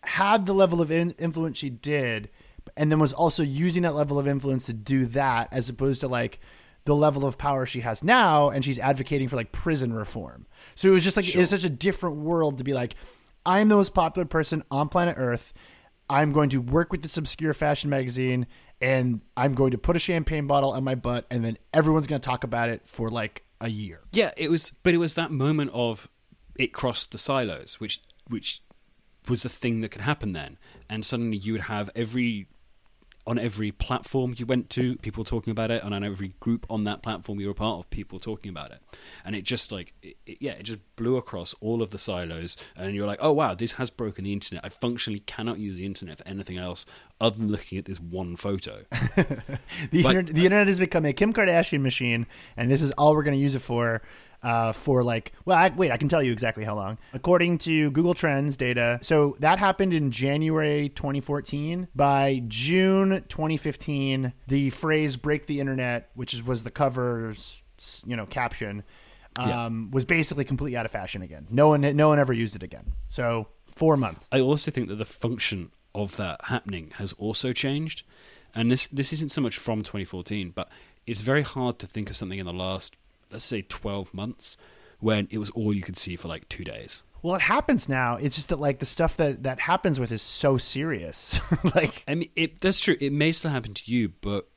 had the level of in- influence she did and then was also using that level of influence to do that as opposed to like the level of power she has now and she's advocating for like prison reform. So it was just like Sure. it's such a different world to be like i'm the most popular person on planet earth. I'm going to work with this obscure fashion magazine and i'm going to put a champagne bottle on my butt and then everyone's going to talk about it for like a year. Yeah, it was, but it was that moment of it crossed the silos, which which was the thing that could happen then, and suddenly you would have every on every platform you went to, people talking about it, and on every group on that platform you were part of, people talking about it, and it just like it, it- yeah, it just blew across all of the silos, and you're like, oh wow, this has broken the internet. I functionally cannot use the internet for anything else other than looking at this one photo. The, But- internet, the internet has become a Kim Kardashian machine, and this is all we're going to use it for. Uh, for like, well, I, wait, I can tell you exactly how long. According to Google Trends data, so that happened in January 2014. By June 2015, the phrase "break the internet," which is, was the cover's you know caption, um, was basically completely out of fashion again. No one, no one ever used it again. So four months. I also think that the function of that happening has also changed, and this this isn't so much from 2014, but it's very hard to think of something in the last, let's say, 12 months when it was all you could see for like two days. Well, it happens now. It's just that like the stuff that that happens with is so serious. like I mean, it, that's true. It may still happen to you, but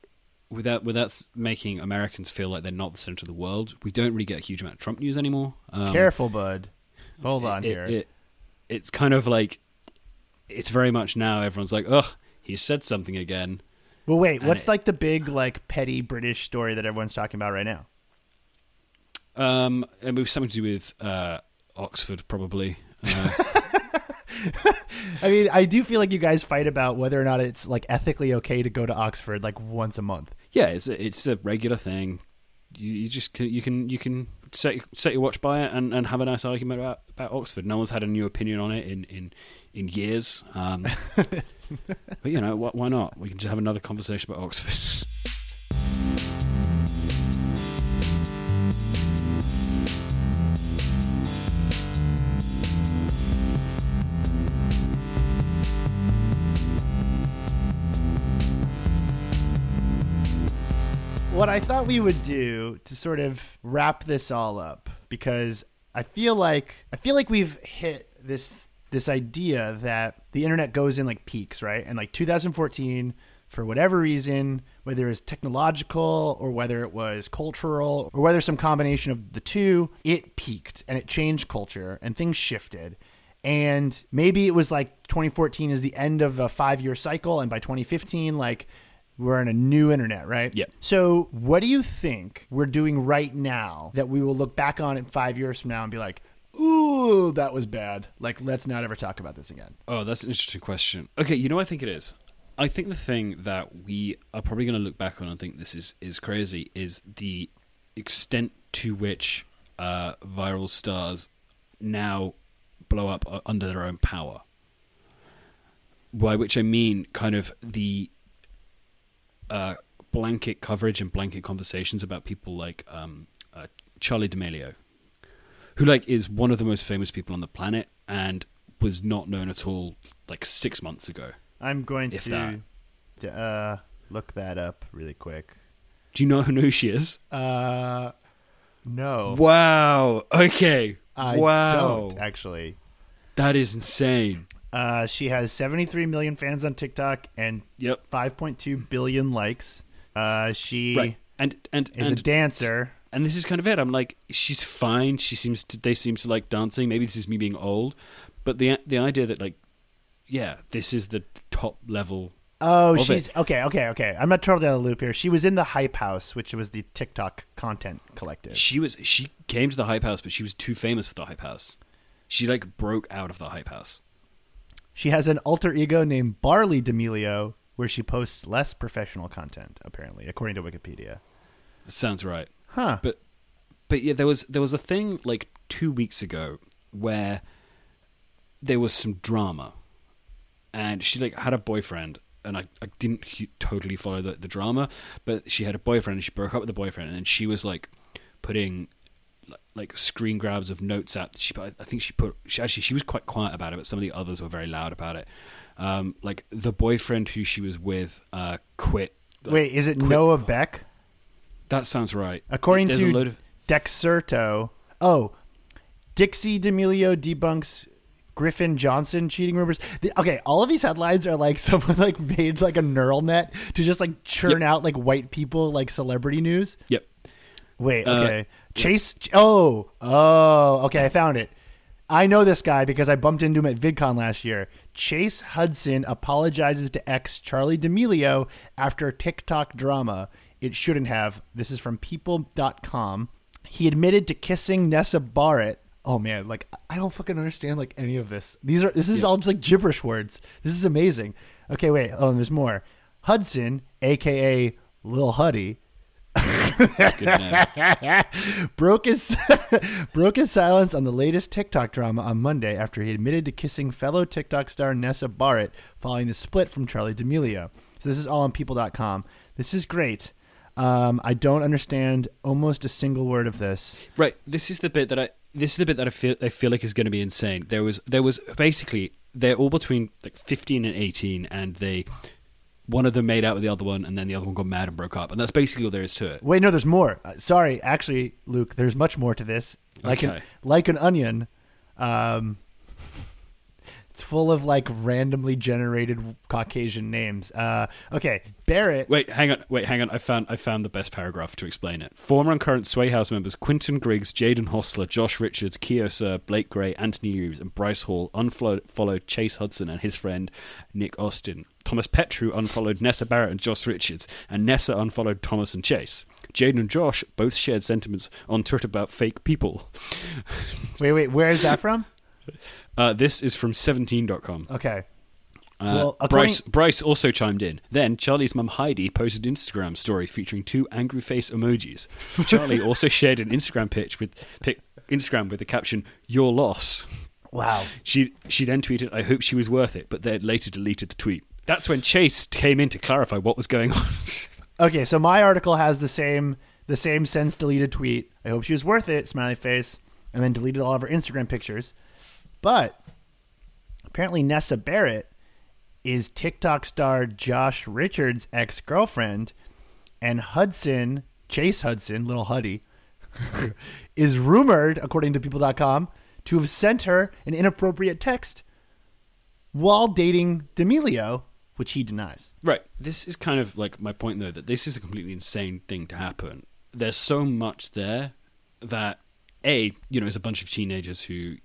without without making Americans feel like they're not the center of the world, we don't really get a huge amount of Trump news anymore. Um, Careful, bud. Hold on it- here. It, it's kind of like it's very much now. Everyone's like, "Ugh, he said something again." well, wait. and What's like the big like petty British story that everyone's talking about right now? Um, it was something to do with uh, Oxford, probably. Uh, I mean, I do feel like you guys fight about whether or not it's like ethically okay to go to Oxford like once a month. yeah, it's a, it's a regular thing. You, you just can, you can you can set set your watch by it and, and have a nice argument about, about Oxford. No one's had a new opinion on it in in, in years. Um, but you know, wh- why not? We can just have another conversation about Oxford. what I thought we would do to sort of wrap this all up, because I feel like I feel like we've hit this this idea that the internet goes in like peaks, right? And like 2014, for whatever reason, whether it was technological or whether it was cultural or whether some combination of the two, it peaked and it changed culture and things shifted. And maybe it was like 2014 is the end of a five year cycle, and by 2015, like we're in a new internet, right? Yep. So, what do you think we're doing right now that we will look back on in five years from now and be like, ooh, that was bad. Like, let's not ever talk about this again. Oh, that's an interesting question. Okay, you know what I think it is? I think the thing that we are probably going to look back on and think this is, is crazy is the extent to which uh, viral stars now blow up uh, under their own power. By which I mean kind of the uh, blanket coverage and blanket conversations about people like um, uh, Charlie D'Amelio, who like is one of the most famous people on the planet and was not known at all like six months ago. I'm going If to, to uh, look that up really quick. Do you know who she is? Uh, no. Wow. Okay. I wow. don't, actually. That is insane. Uh, she has 73 million fans on TikTok and Yep. 5.2 billion likes. Uh, she Right. And and is and, a dancer. and this is kind of it. I'm like, she's fine. She seems to. They seem to like dancing. Maybe this is me being old, but the the idea that like, yeah, this is the top level. Oh, she's okay, okay, okay. I'm not totally out of the loop here. She was in the Hype House, which was the TikTok content collective. She was. She came to the hype house, but she was too famous for the hype house. She like broke out of the hype house. She has an alter ego named Barley D'Amelio, where she posts less professional content, apparently, according to Wikipedia. Sounds right. Huh. But but yeah, there was there was a thing like two weeks ago where there was some drama, and she like had a boyfriend, and I, I didn't totally follow the, the drama, but she had a boyfriend, and she broke up with the boyfriend, and she was like putting like screen grabs of notes out. She I think she put she, actually she was quite quiet about it, but some of the others were very loud about it. Um, like the boyfriend who she was with uh, quit. Wait, is it quit- Noah Beck? That sounds right. According There's to of Dexerto. Oh, Dixie D'Amelio debunks Griffin Johnson cheating rumors. The- okay, all of these headlines are like someone like made like a neural net to just like churn out like white people like celebrity news. yep. Wait, Uh, okay. Chase. Oh, oh, okay. I found it. I know this guy because I bumped into him at VidCon last year. Chase Hudson apologizes to ex Charlie D'Amelio after TikTok drama. It shouldn't have. This is from people.com. He admitted to kissing Nessa Barrett. Oh man, like I don't fucking understand like any of this. These are this is all just like gibberish words. This is amazing. Okay, wait. Oh, and there's more. Hudson, aka Lil Huddy. broke his broke his silence on the latest TikTok drama on Monday after he admitted to kissing fellow TikTok star Nessa Barrett following the split from Charlie D'Amelio. So this is all on people.com. This is great. Um, I don't understand almost a single word of this. Right. This is the bit that I. This is the bit that I feel. I feel like is going to be insane. There was. There was basically. They're all between like fifteen and eighteen, and they. One of them made out with the other one, and then the other one got mad and broke up, and that's basically all there is to it. Wait, no, there's more. Uh, sorry, actually, Luke, there's much more to this. Like an like an onion, um, it's full of like randomly generated Caucasian names. Uh, okay, Barrett. Wait, hang on. Wait, hang on. I found. I found the best paragraph to explain it. Former and current Sway House members Quinton Griggs, Jaden Hostler, Josh Richards, Kio Cyr, Blake Gray, Anthony Reeves, and Bryce Hall unfollowed Chase Hudson and his friend Nick Austin. Thomas Petrou unfollowed Nessa Barrett and Josh Richards, and Nessa unfollowed Thomas and Chase. Jaden and Josh both shared sentiments on Twitter about fake people. Wait, wait, where is that from? Uh, this is from 17.com. Okay. Uh, Well, according- Bryce Bryce also chimed in. Then Charlie's mum Heidi posted an Instagram story featuring two angry face emojis. Charlie also shared an Instagram pitch with pic, Instagram with the caption "Your loss." Wow. She she then tweeted, "I hope she was worth it," but then later deleted the tweet. That's when Chase came in to clarify what was going on. Okay, so my article has the same the same since deleted tweet. I hope she was worth it, smiley face, and then deleted all of her Instagram pictures. But apparently Nessa Barrett is TikTok star Josh Richards' ex-girlfriend and Hudson Chase Hudson, little Huddy, is rumored, according to people.com, to have sent her an inappropriate text while dating D'Amelio, which he denies. Right. This is kind of like my point, though, that this is a completely insane thing to happen. There's so much there that, A, you know, it's a bunch of teenagers who.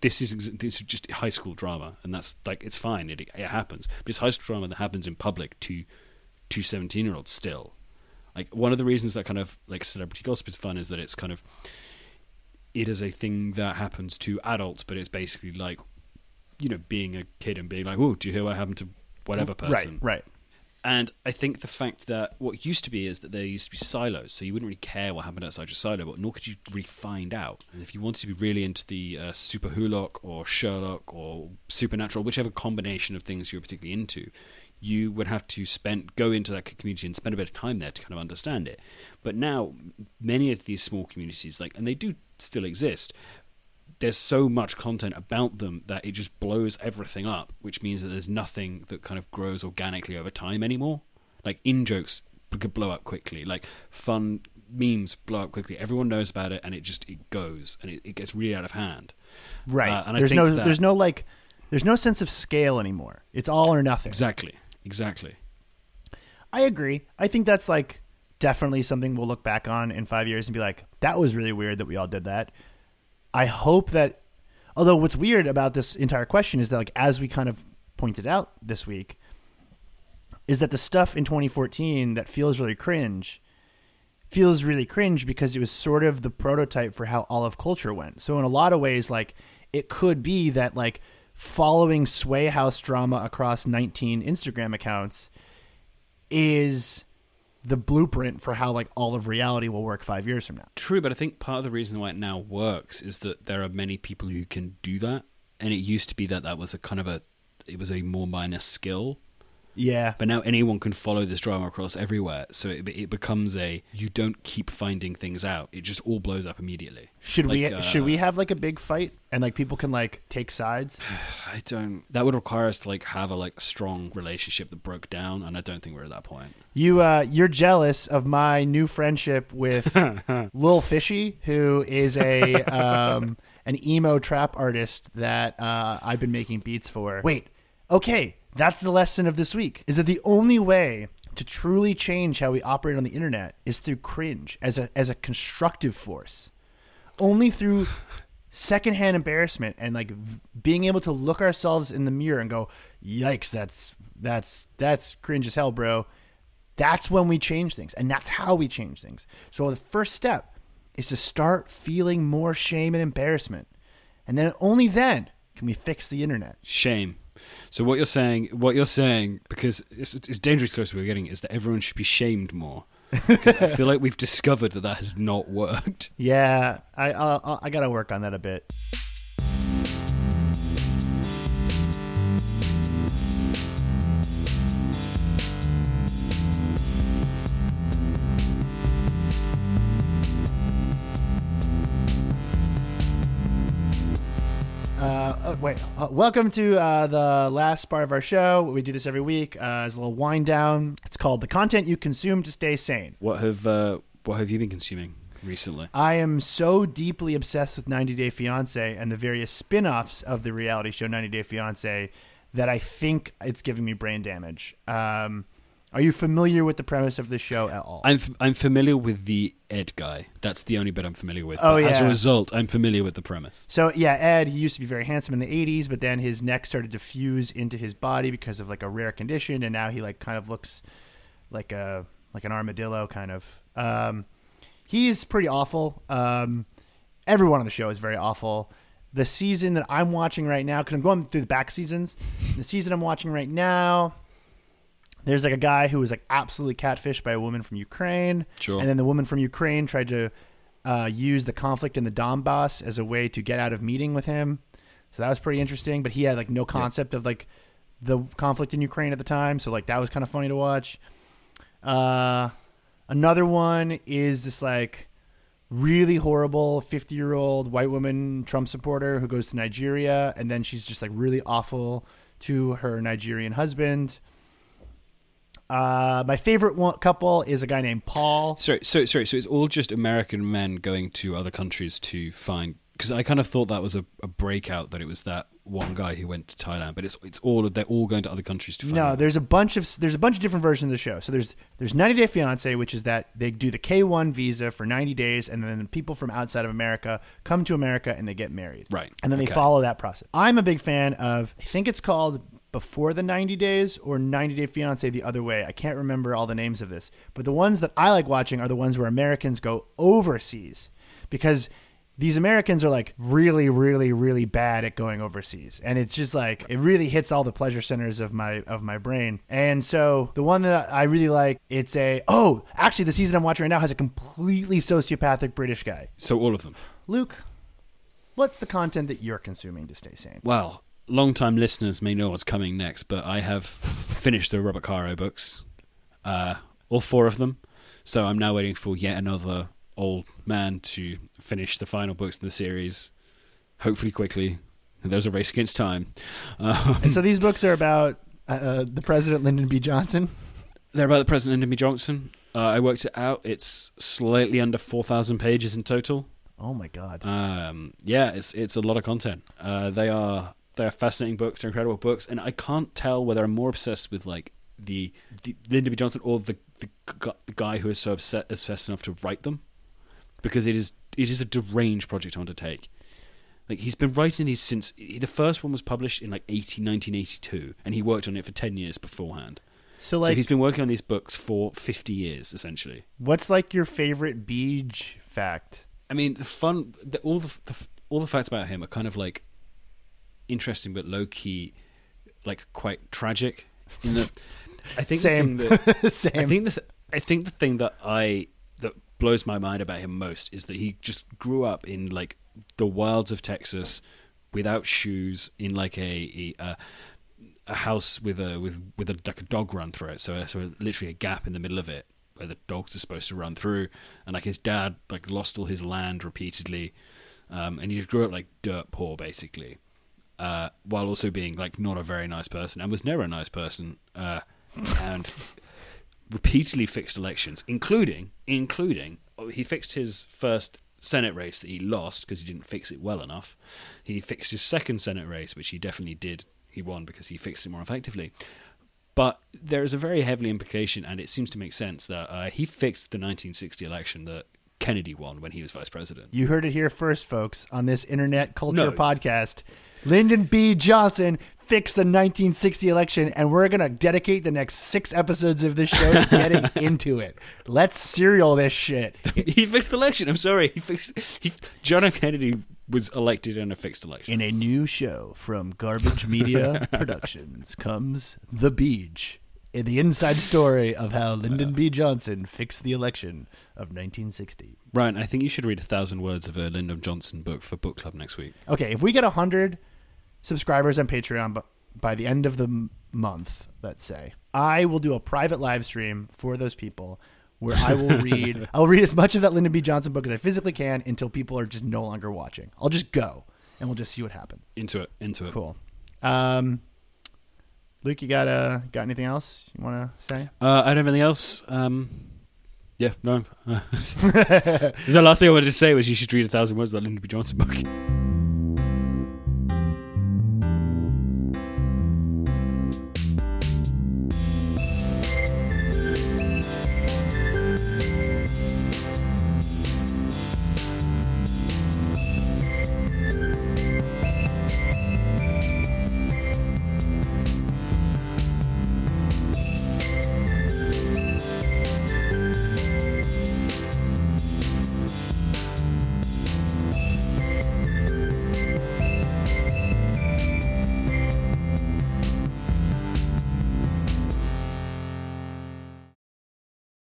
This is this is just high school drama, and that's like it's fine. It it happens, but it's high school drama that happens in public to to 17 year olds still. Like one of the reasons that kind of like celebrity gossip is fun is that it's kind of it is a thing that happens to adults, but it's basically like you know being a kid and being like, oh, do you hear what happened to whatever person? Right, right. And I think the fact that what used to be is that there used to be silos, so you wouldn't really care what happened outside your silo, but nor could you really find out. And if you wanted to be really into the uh, SuperWhoLock or Sherlock or Supernatural, whichever combination of things you're particularly into, you would have to spend go into that community and spend a bit of time there to kind of understand it. But now, many of these small communities, like, and they do still exist, there's so much content about them that it just blows everything up, which means that there's nothing that kind of grows organically over time anymore. Like in jokes could blow up quickly, like fun memes blow up quickly. Everyone knows about it, and it just it goes and it, it gets really out of hand. Right. Uh, and I there's no that- there's no like there's no sense of scale anymore. It's all or nothing. Exactly, exactly. I agree. I think that's like definitely something we'll look back on in five years and be like, that was really weird that we all did that. I hope that, although what's weird about this entire question is that, like, as we kind of pointed out this week, is that the stuff in 2014 that feels really cringe feels really cringe because it was sort of the prototype for how all of culture went. So in a lot of ways, like it could be that like following Sway House drama across 19 Instagram accounts is the blueprint for how like all of reality will work five years from now. True, but I think part of the reason why it now works is that there are many people who can do that, and it used to be that that was a kind of a it was a more minor skill. Yeah. But now anyone can follow this drama across everywhere, so it, it becomes a you don't keep finding things out; it just all blows up immediately. Should we uh, should we have like a big fight and like people can like take sides? I don't. That would require us to like have a like strong relationship that broke down, and I don't think we're at that point. You uh you're jealous of my new friendship with Lil Fishy, who is a um an emo trap artist that uh I've been making beats for. Wait, okay, that's the lesson of this week. Is that the only way to truly change how we operate on the internet is through cringe as a as a constructive force. Only through secondhand embarrassment and like v- being able to look ourselves in the mirror and go, "Yikes, that's that's that's cringe as hell, bro." That's when we change things, and that's how we change things. So the first step is to start feeling more shame and embarrassment, and then only then can we fix the internet. Shame. So what you're saying, what you're saying, because it's, it's dangerous close we're getting, is that everyone should be shamed more. Because I feel like we've discovered that that has not worked. Yeah, I I, I gotta work on that a bit. Wait. Uh, welcome to uh, the last part of our show. We do this every week uh, as a little wind down. It's called "The Content You Consume to Stay Sane." What have uh, what have you been consuming recently? I am so deeply obsessed with 90 Day Fiance and the various spin-offs of the reality show 90 Day Fiance that I think it's giving me brain damage. Um, are you familiar with the premise of the show at all? I'm f- I'm familiar with the Ed guy. That's the only bit I'm familiar with. Oh, But As a result, I'm familiar with the premise. So yeah, Ed, he used to be very handsome in the '80s, but then his neck started to fuse into his body because of like a rare condition, and now he like kind of looks like a like an armadillo kind of. Um, he's pretty awful. Um, everyone on the show is very awful. The season that I'm watching right now, because I'm going through the back seasons, the season I'm watching right now, there's like a guy who was like absolutely catfished by a woman from Ukraine. Sure. And then the woman from Ukraine tried to uh, use the conflict in the Donbass as a way to get out of meeting with him. So that was pretty interesting. But he had like no concept of like the conflict in Ukraine at the time. So like that was kind of funny to watch. Uh, another one is this like really horrible 50 year old white woman Trump supporter who goes to Nigeria and then she's just like really awful to her Nigerian husband. Uh, my favorite one, couple is a guy named Paul. Sorry, so sorry, so it's all just American men going to other countries to find. Because I kind of thought that was a, a breakout that it was that one guy who went to Thailand, but it's it's all they're all going to other countries to find. No, there's a bunch of there's a bunch of different versions of the show. So there's there's 90 Day Fiance, which is that they do the K1 visa for 90 days, and then people from outside of America come to America and they get married. Right. And then they follow that process. I'm a big fan of. I think it's called Before the 90 Days or 90 Day Fiance the other way. I can't remember all the names of this, but the ones that I like watching are the ones where Americans go overseas because these Americans are like really, really, really bad at going overseas, and it's just like it really hits all the pleasure centers of my of my brain. And so the one that I really like, it's a oh, actually the season I'm watching right now has a completely sociopathic British guy. So all of them. Luke, what's the content that you're consuming to stay sane? Well, long-time listeners may know what's coming next, but I have finished the Robert Caro books, uh, all four of them. So I'm now waiting for yet another old man to finish the final books in the series, hopefully quickly. There's a race against time. Um, And so these books are about uh, uh, the president Lyndon B. Johnson. they're about the President Lyndon B. Johnson. Uh, I worked it out. It's slightly under 4,000 pages in total. Oh my God. Um, yeah, it's it's a lot of content. Uh, they are they are fascinating books. They're incredible books, and I can't tell whether I'm more obsessed with like the, the Lyndon B. Johnson or the, the the guy who is so upset obsessed enough to write them, because it is it is a deranged project to undertake. Like he's been writing these since the first one was published in like 18, 1982, and he worked on it for ten years beforehand. So so like, he's been working on these books for fifty years essentially. what's like your favorite Beej fact? I mean, the fun, the, all the, the all the facts about him are kind of like interesting, but low key, like quite tragic. In that, I think Same. The thing that, Same. I think the th- I think the thing that I that blows my mind about him most is that he just grew up in like the wilds of Texas, without shoes, in like a a, a, a house with a with with a like a dog run through it. So so literally a gap in the middle of it where the dogs are supposed to run through, and like his dad like lost all his land repeatedly, um, and he just grew up like dirt poor basically, uh, while also being like not a very nice person and was never a nice person, uh, and repeatedly fixed elections, including including oh, he fixed his first Senate race that he lost because he didn't fix it well enough. He fixed his second Senate race, which he definitely did. He won because he fixed it more effectively. But there is a very heavily implication, and it seems to make sense that uh, he fixed the 1960 election that Kennedy won when he was vice president. You heard it here first, folks, on this internet culture No. podcast. Lyndon B. Johnson fixed the 1960 election, and we're going to dedicate the next six episodes of this show to getting into it. Let's serial this shit. he fixed the election. I'm sorry. He fixed. He, John F. Kennedy was elected in a fixed election. In a new show from Garbage Media Productions comes The Beach, in the inside story of how Lyndon B. Johnson fixed the election of 1960. Ryan, I think you should read a thousand words of a Lyndon Johnson book for book club next week. Okay, if we get 100 subscribers on Patreon by the end of the m- month, let's say, I will do a private live stream for those people where I will read I will read as much of that Lyndon B. Johnson book as I physically can until people are just no longer watching. I'll just go and we'll just see what happens. Into it. Into it. Cool. Um Luke, you got uh got anything else you want to say? Uh, I don't have anything else. Um, yeah, no. the last thing I wanted to say was you should read a thousand words of that Lyndon B. Johnson book.